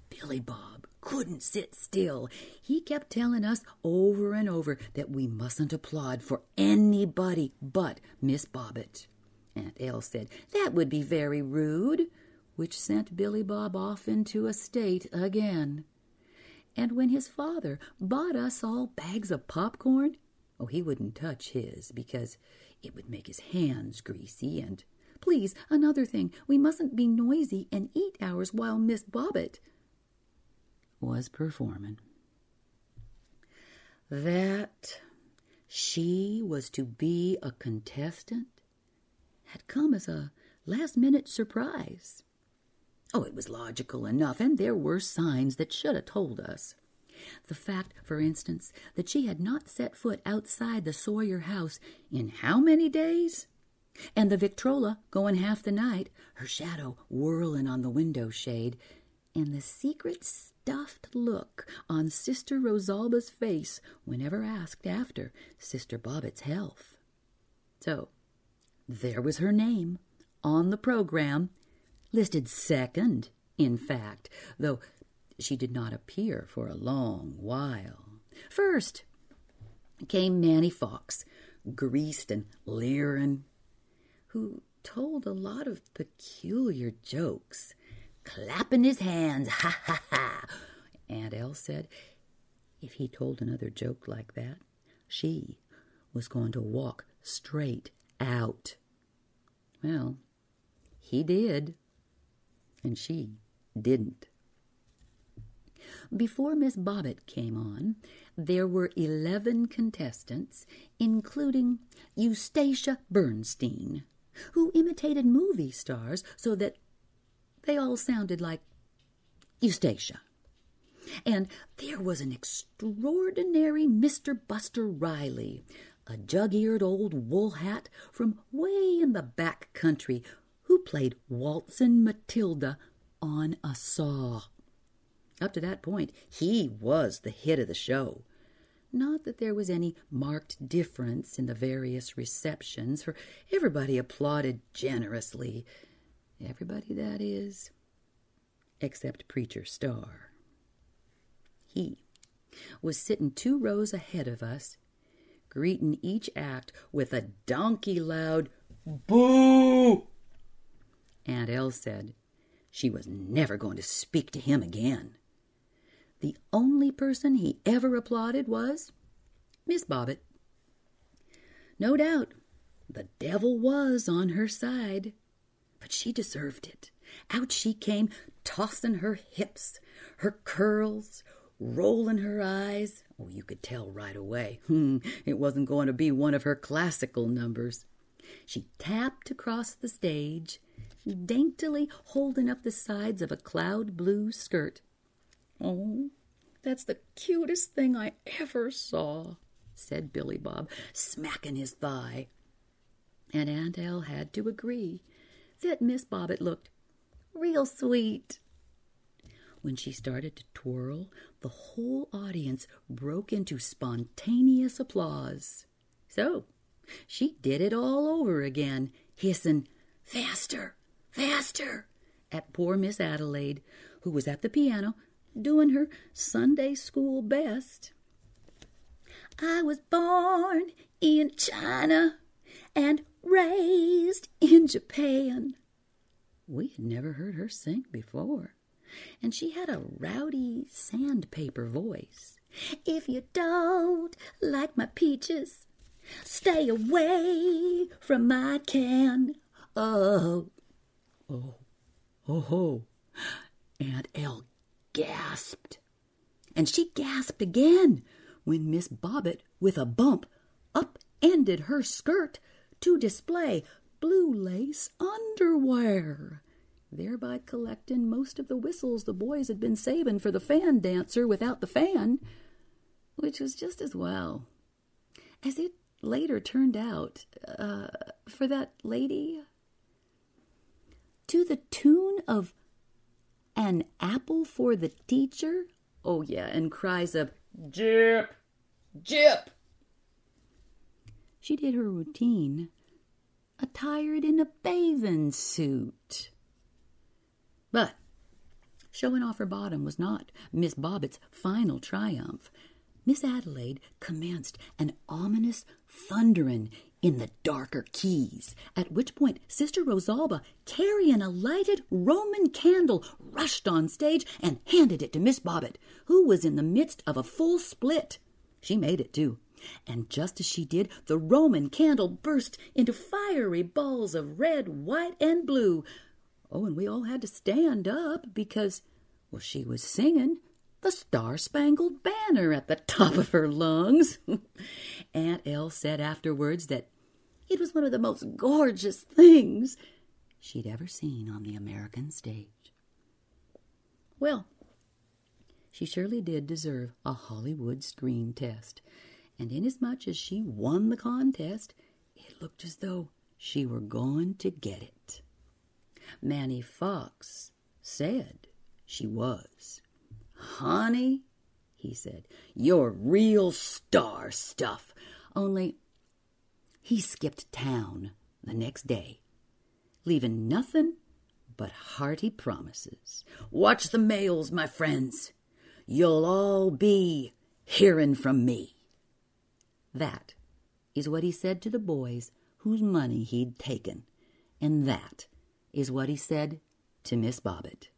Billy Bob couldn't sit still. He kept telling us over and over that we mustn't applaud for anybody but Miss Bobbit. Aunt El said that would be very rude which sent Billy Bob off into a state again. And when his father bought us all bags of popcorn, oh, he wouldn't touch his because it would make his hands greasy. And please, another thing, we mustn't be noisy and eat ours while Miss Bobbit was performing. That she was to be a contestant had come as a last minute surprise. Oh, it was logical enough, and there were signs that should have told us. The fact, for instance, that she had not set foot outside the Sawyer house in how many days? And the Victrola going half the night, her shadow whirling on the window shade, and the secret stuffed look on Sister Rosalba's face whenever asked after Sister Bobbit's health. So, there was her name on the program listed second, in fact, though she did not appear for a long while. First came Manny Fox, greased and leering, who told a lot of peculiar jokes, clapping his hands, ha ha ha. Aunt El said if he told another joke like that, she was going to walk straight out. Well, he did and she didn't. Before Miss Bobbit came on, there were 11 contestants, including Eustacia Bernstein, who imitated movie stars so that they all sounded like Eustacia. And there was an extraordinary Mr. Buster Riley, a jug eared old wool hat from way in the back country who played Waltzin' Matilda on a saw. Up to that point, he was the hit of the show. Not that there was any marked difference in the various receptions, for everybody applauded generously. Everybody, that is, except Preacher Star. He was sitting two rows ahead of us, greeting each act with a donkey loud boo Aunt El said she was never going to speak to him again. The only person he ever applauded was Miss Bobbit. No doubt the devil was on her side, but she deserved it. Out she came, tossing her hips, her curls, rolling her eyes. Oh, you could tell right away. Hmm, it wasn't going to be one of her classical numbers. She tapped across the stage, daintily holding up the sides of a cloud blue skirt. Oh, that's the cutest thing I ever saw, said Billy Bob, smacking his thigh. And Aunt El had to agree that Miss Bobbit looked real sweet. When she started to twirl, the whole audience broke into spontaneous applause. So she did it all over again, hissing, Faster, faster, at poor Miss Adelaide, who was at the piano doing her Sunday school best. I was born in China and raised in Japan. We had never heard her sing before, and she had a rowdy sandpaper voice. If you don't like my peaches, stay away from my can. Oh, oh, oh, oh. Aunt El gasped. And she gasped again when Miss Bobbit, with a bump, upended her skirt to display blue lace underwear, thereby collecting most of the whistles the boys had been saving for the fan dancer without the fan, which was just as well. As it later turned out, uh, for that lady, to the tune of an apple for the teacher? Oh, yeah, and cries of Jip! Jip! She did her routine, attired in a bathing suit. But showing off her bottom was not Miss Bobbit's final triumph. Miss Adelaide commenced an ominous thundering in the darker keys, at which point Sister Rosalba, carrying a lighted Roman candle, rushed on stage and handed it to Miss Bobbit, who was in the midst of a full split. She made it, too. And just as she did, the Roman candle burst into fiery balls of red, white, and blue. Oh, and we all had to stand up because, well, she was singing the Star Spangled Banner at the top of her lungs. Aunt El said afterwards that it was one of the most gorgeous things she'd ever seen on the American stage. Well, she surely did deserve a Hollywood screen test, and inasmuch as she won the contest, it looked as though she were going to get it. Manny Fox said she was. Honey, he said, you're real star stuff. Only he skipped town the next day, leaving nothing but hearty promises. Watch the mails, my friends. You'll all be hearing from me. That is what he said to the boys whose money he'd taken, and that is what he said to Miss Bobbit.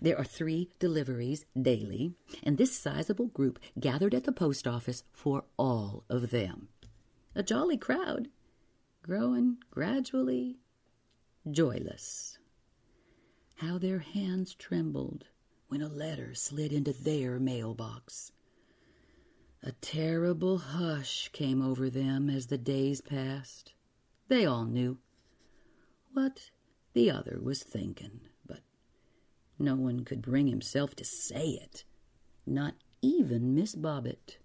There are three deliveries daily, and this sizable group gathered at the post office for all of them. A jolly crowd, growing gradually joyless. How their hands trembled when a letter slid into their mailbox. A terrible hush came over them as the days passed. They all knew what the other was thinking. But no one could bring himself to say it, not even Miss Bobbit.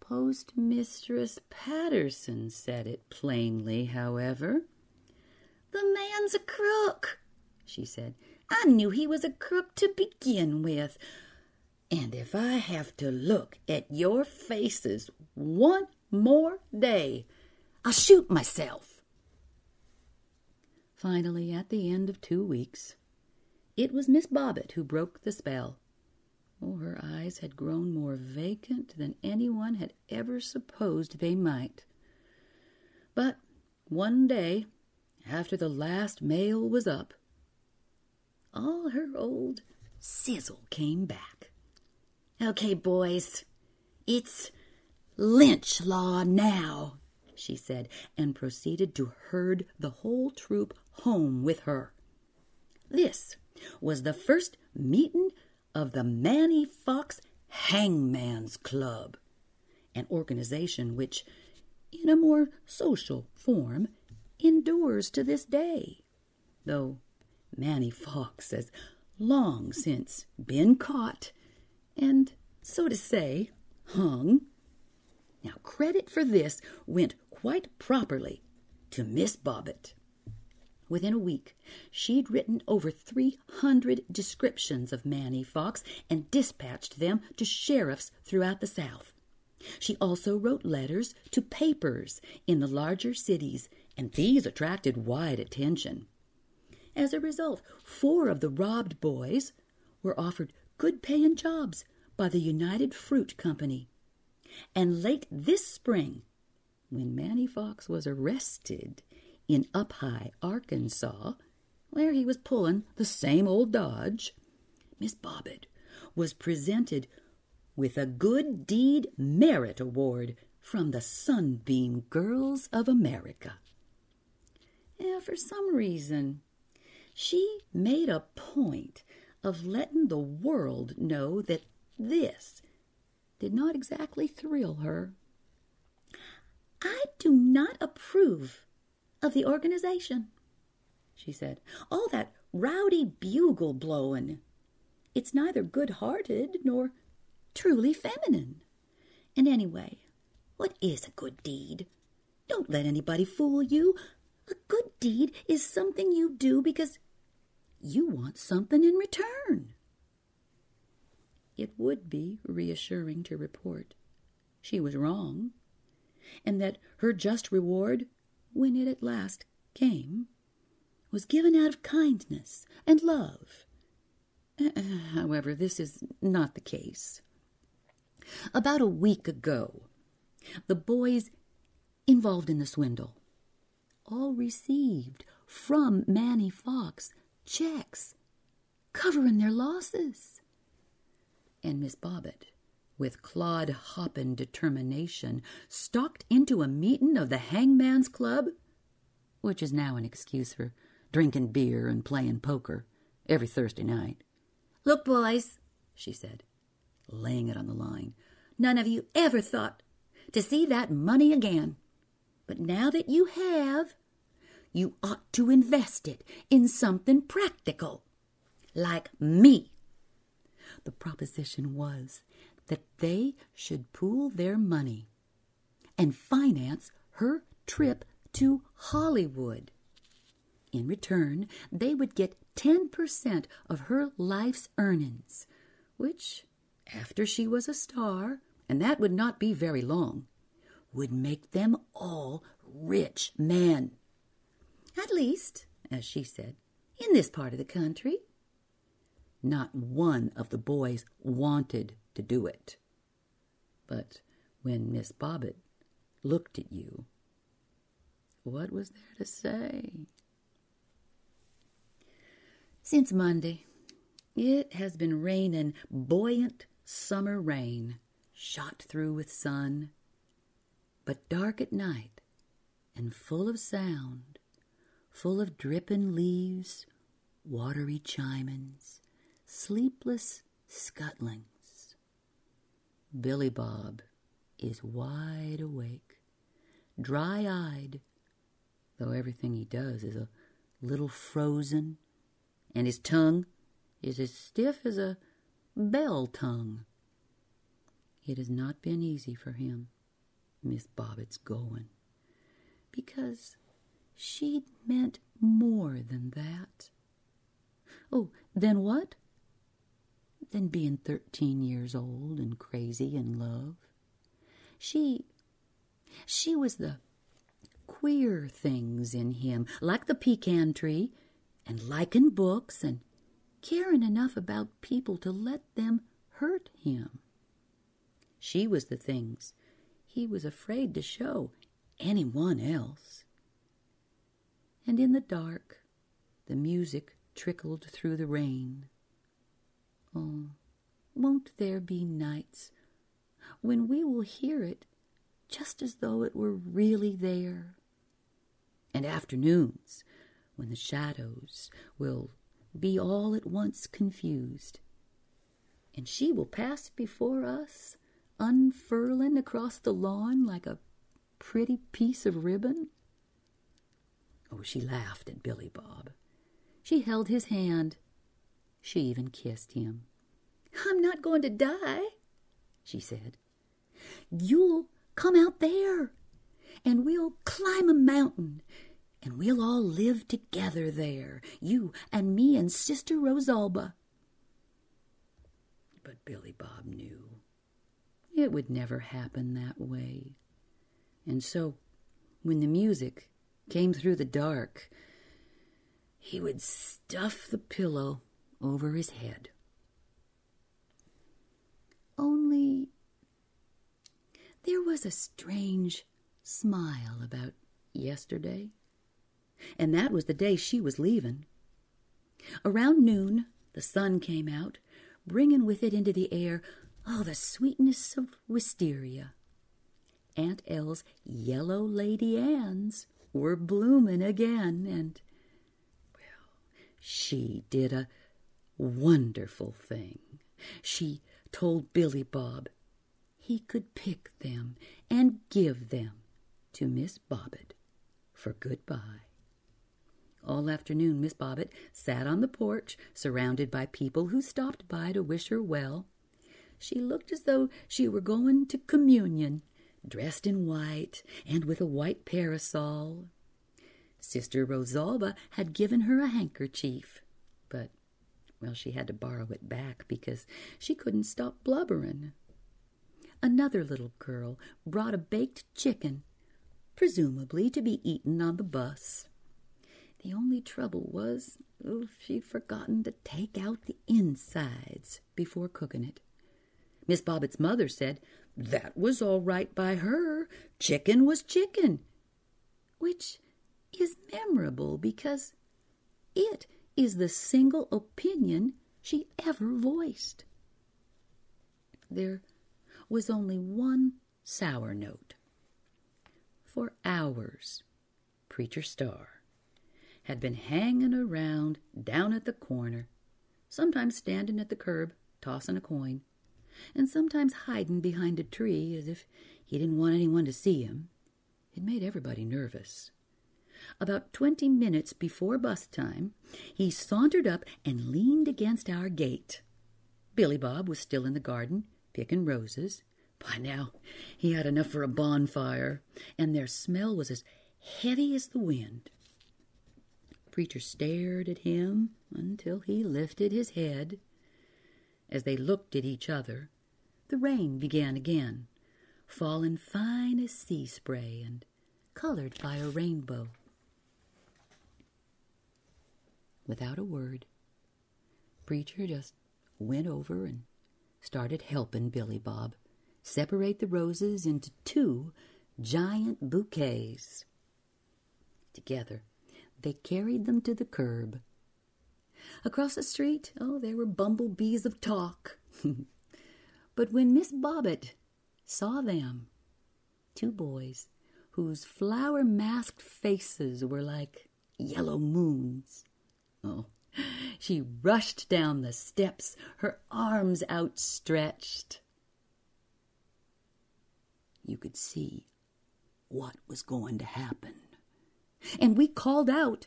Postmistress Patterson said it plainly, however. The man's a crook, she said. I knew he was a crook to begin with. And if I have to look at your faces one more day, I'll shoot myself. Finally, at the end of two weeks, it was Miss Bobbit who broke the spell. Oh, her eyes had grown more vacant than anyone had ever supposed they might. But one day, after the last mail was up, all her old sizzle came back. Okay, boys, it's lynch law now, she said, and proceeded to herd the whole troop home with her. This was the first meeting of the Manny Fox Hangman's Club, an organization which, in a more social form, endures to this day, though Manny Fox has long since been caught and, so to say, hung. Now, credit for this went quite properly to Miss Bobbit. Within a week, she'd written over 300 descriptions of Manny Fox and dispatched them to sheriffs throughout the South. She also wrote letters to papers in the larger cities, and these attracted wide attention. As a result, four of the robbed boys were offered good paying jobs by the United Fruit Company. And late this spring, when Manny Fox was arrested in Up High, Arkansas, where he was pulling the same old dodge, Miss Bobbit was presented with a Good Deed Merit Award from the Sunbeam Girls of America. And for some reason, she made a point of letting the world know that this did not exactly thrill her. I do not approve of the organization, she said. All that rowdy bugle blowing. It's neither good hearted nor truly feminine. And anyway, what is a good deed? Don't let anybody fool you. A good deed is something you do because you want something in return. It would be reassuring to report she was wrong, and that her just reward, when it at last came, was given out of kindness and love. However, this is not the case. About a week ago, the boys involved in the swindle all received from Manny Fox checks covering their losses. And Miss Bobbit, with clod hoppin' determination, stalked into a meeting of the Hangman's Club, which is now an excuse for drinking beer and playing poker every Thursday night. Look, boys, she said, laying it on the line, none of you ever thought to see that money again. But now that you have, you ought to invest it in something practical, like me. The proposition was that they should pool their money and finance her trip to Hollywood. In return, they would get 10% of her life's earnings, which, after she was a star, and that would not be very long, would make them all rich men. At least, as she said, in this part of the country. Not one of the boys wanted to do it. But when Miss Bobbit looked at you, what was there to say? Since Monday, it has been raining buoyant summer rain, shot through with sun, but dark at night and full of sound full of dripping leaves, watery chimins, sleepless scuttlings. Billy Bob is wide awake, dry eyed, though everything he does is a little frozen, and his tongue is as stiff as a bell tongue. It has not been easy for him, Miss Bobbit's going, because She'd meant more than that. Oh, then what? Than being thirteen years old and crazy in love. She. she was the queer things in him, like the pecan tree, and liking books, and caring enough about people to let them hurt him. She was the things he was afraid to show anyone else and in the dark the music trickled through the rain. Oh, won't there be nights when we will hear it just as though it were really there? And afternoons when the shadows will be all at once confused. And she will pass before us, unfurling across the lawn like a pretty piece of ribbon. Oh, she laughed at Billy Bob. She held his hand. She even kissed him. I'm not going to die, she said. You'll come out there, and we'll climb a mountain, and we'll all live together there, you and me and Sister Rosalba. But Billy Bob knew it would never happen that way. And so, when the music came through the dark, he would stuff the pillow over his head. Only there was a strange smile about yesterday, and that was the day she was leaving. Around noon, the sun came out, bringing with it into the air all the sweetness of wisteria. Aunt El's yellow Lady Anne's were blooming again, and, well, she did a wonderful thing. She told Billy Bob he could pick them and give them to Miss Bobbit for goodbye. All afternoon, Miss Bobbit sat on the porch, surrounded by people who stopped by to wish her well. She looked as though she were going to communion, dressed in white and with a white parasol. Sister Rosalba had given her a handkerchief, but well, she had to borrow it back because she couldn't stop blubbering. Another little girl brought a baked chicken, presumably to be eaten on the bus. The only trouble was oh, she'd forgotten to take out the insides before cooking it. Miss Bobbit's mother said that was all right by her. Chicken was chicken, which is memorable because it is the single opinion she ever voiced. There was only one sour note. For hours, Preacher Starr had been hanging around down at the corner, sometimes standing at the curb, tossing a coin, and sometimes hiding behind a tree as if he didn't want anyone to see him. It made everybody nervous. About twenty minutes before bus time, he sauntered up and leaned against our gate. Billy Bob was still in the garden, picking roses. By now, he had enough for a bonfire, and their smell was as heavy as the wind. The Preacher stared at him until he lifted his head. As they looked at each other, the rain began again, falling fine as sea spray and colored by a rainbow. Without a word, Preacher just went over and started helping Billy Bob separate the roses into two giant bouquets. Together, they carried them to the curb. Across the street, oh, there were bumblebees of talk. but when Miss Bobbit saw them, two boys whose flower masked faces were like yellow moons, Oh, she rushed down the steps, her arms outstretched. You could see what was going to happen. And we called out,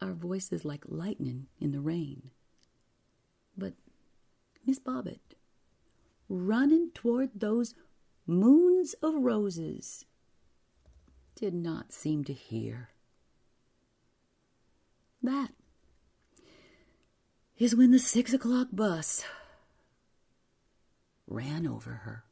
our voices like lightning in the rain. But Miss Bobbit, running toward those moons of roses, did not seem to hear. That is when the six o'clock bus ran over her.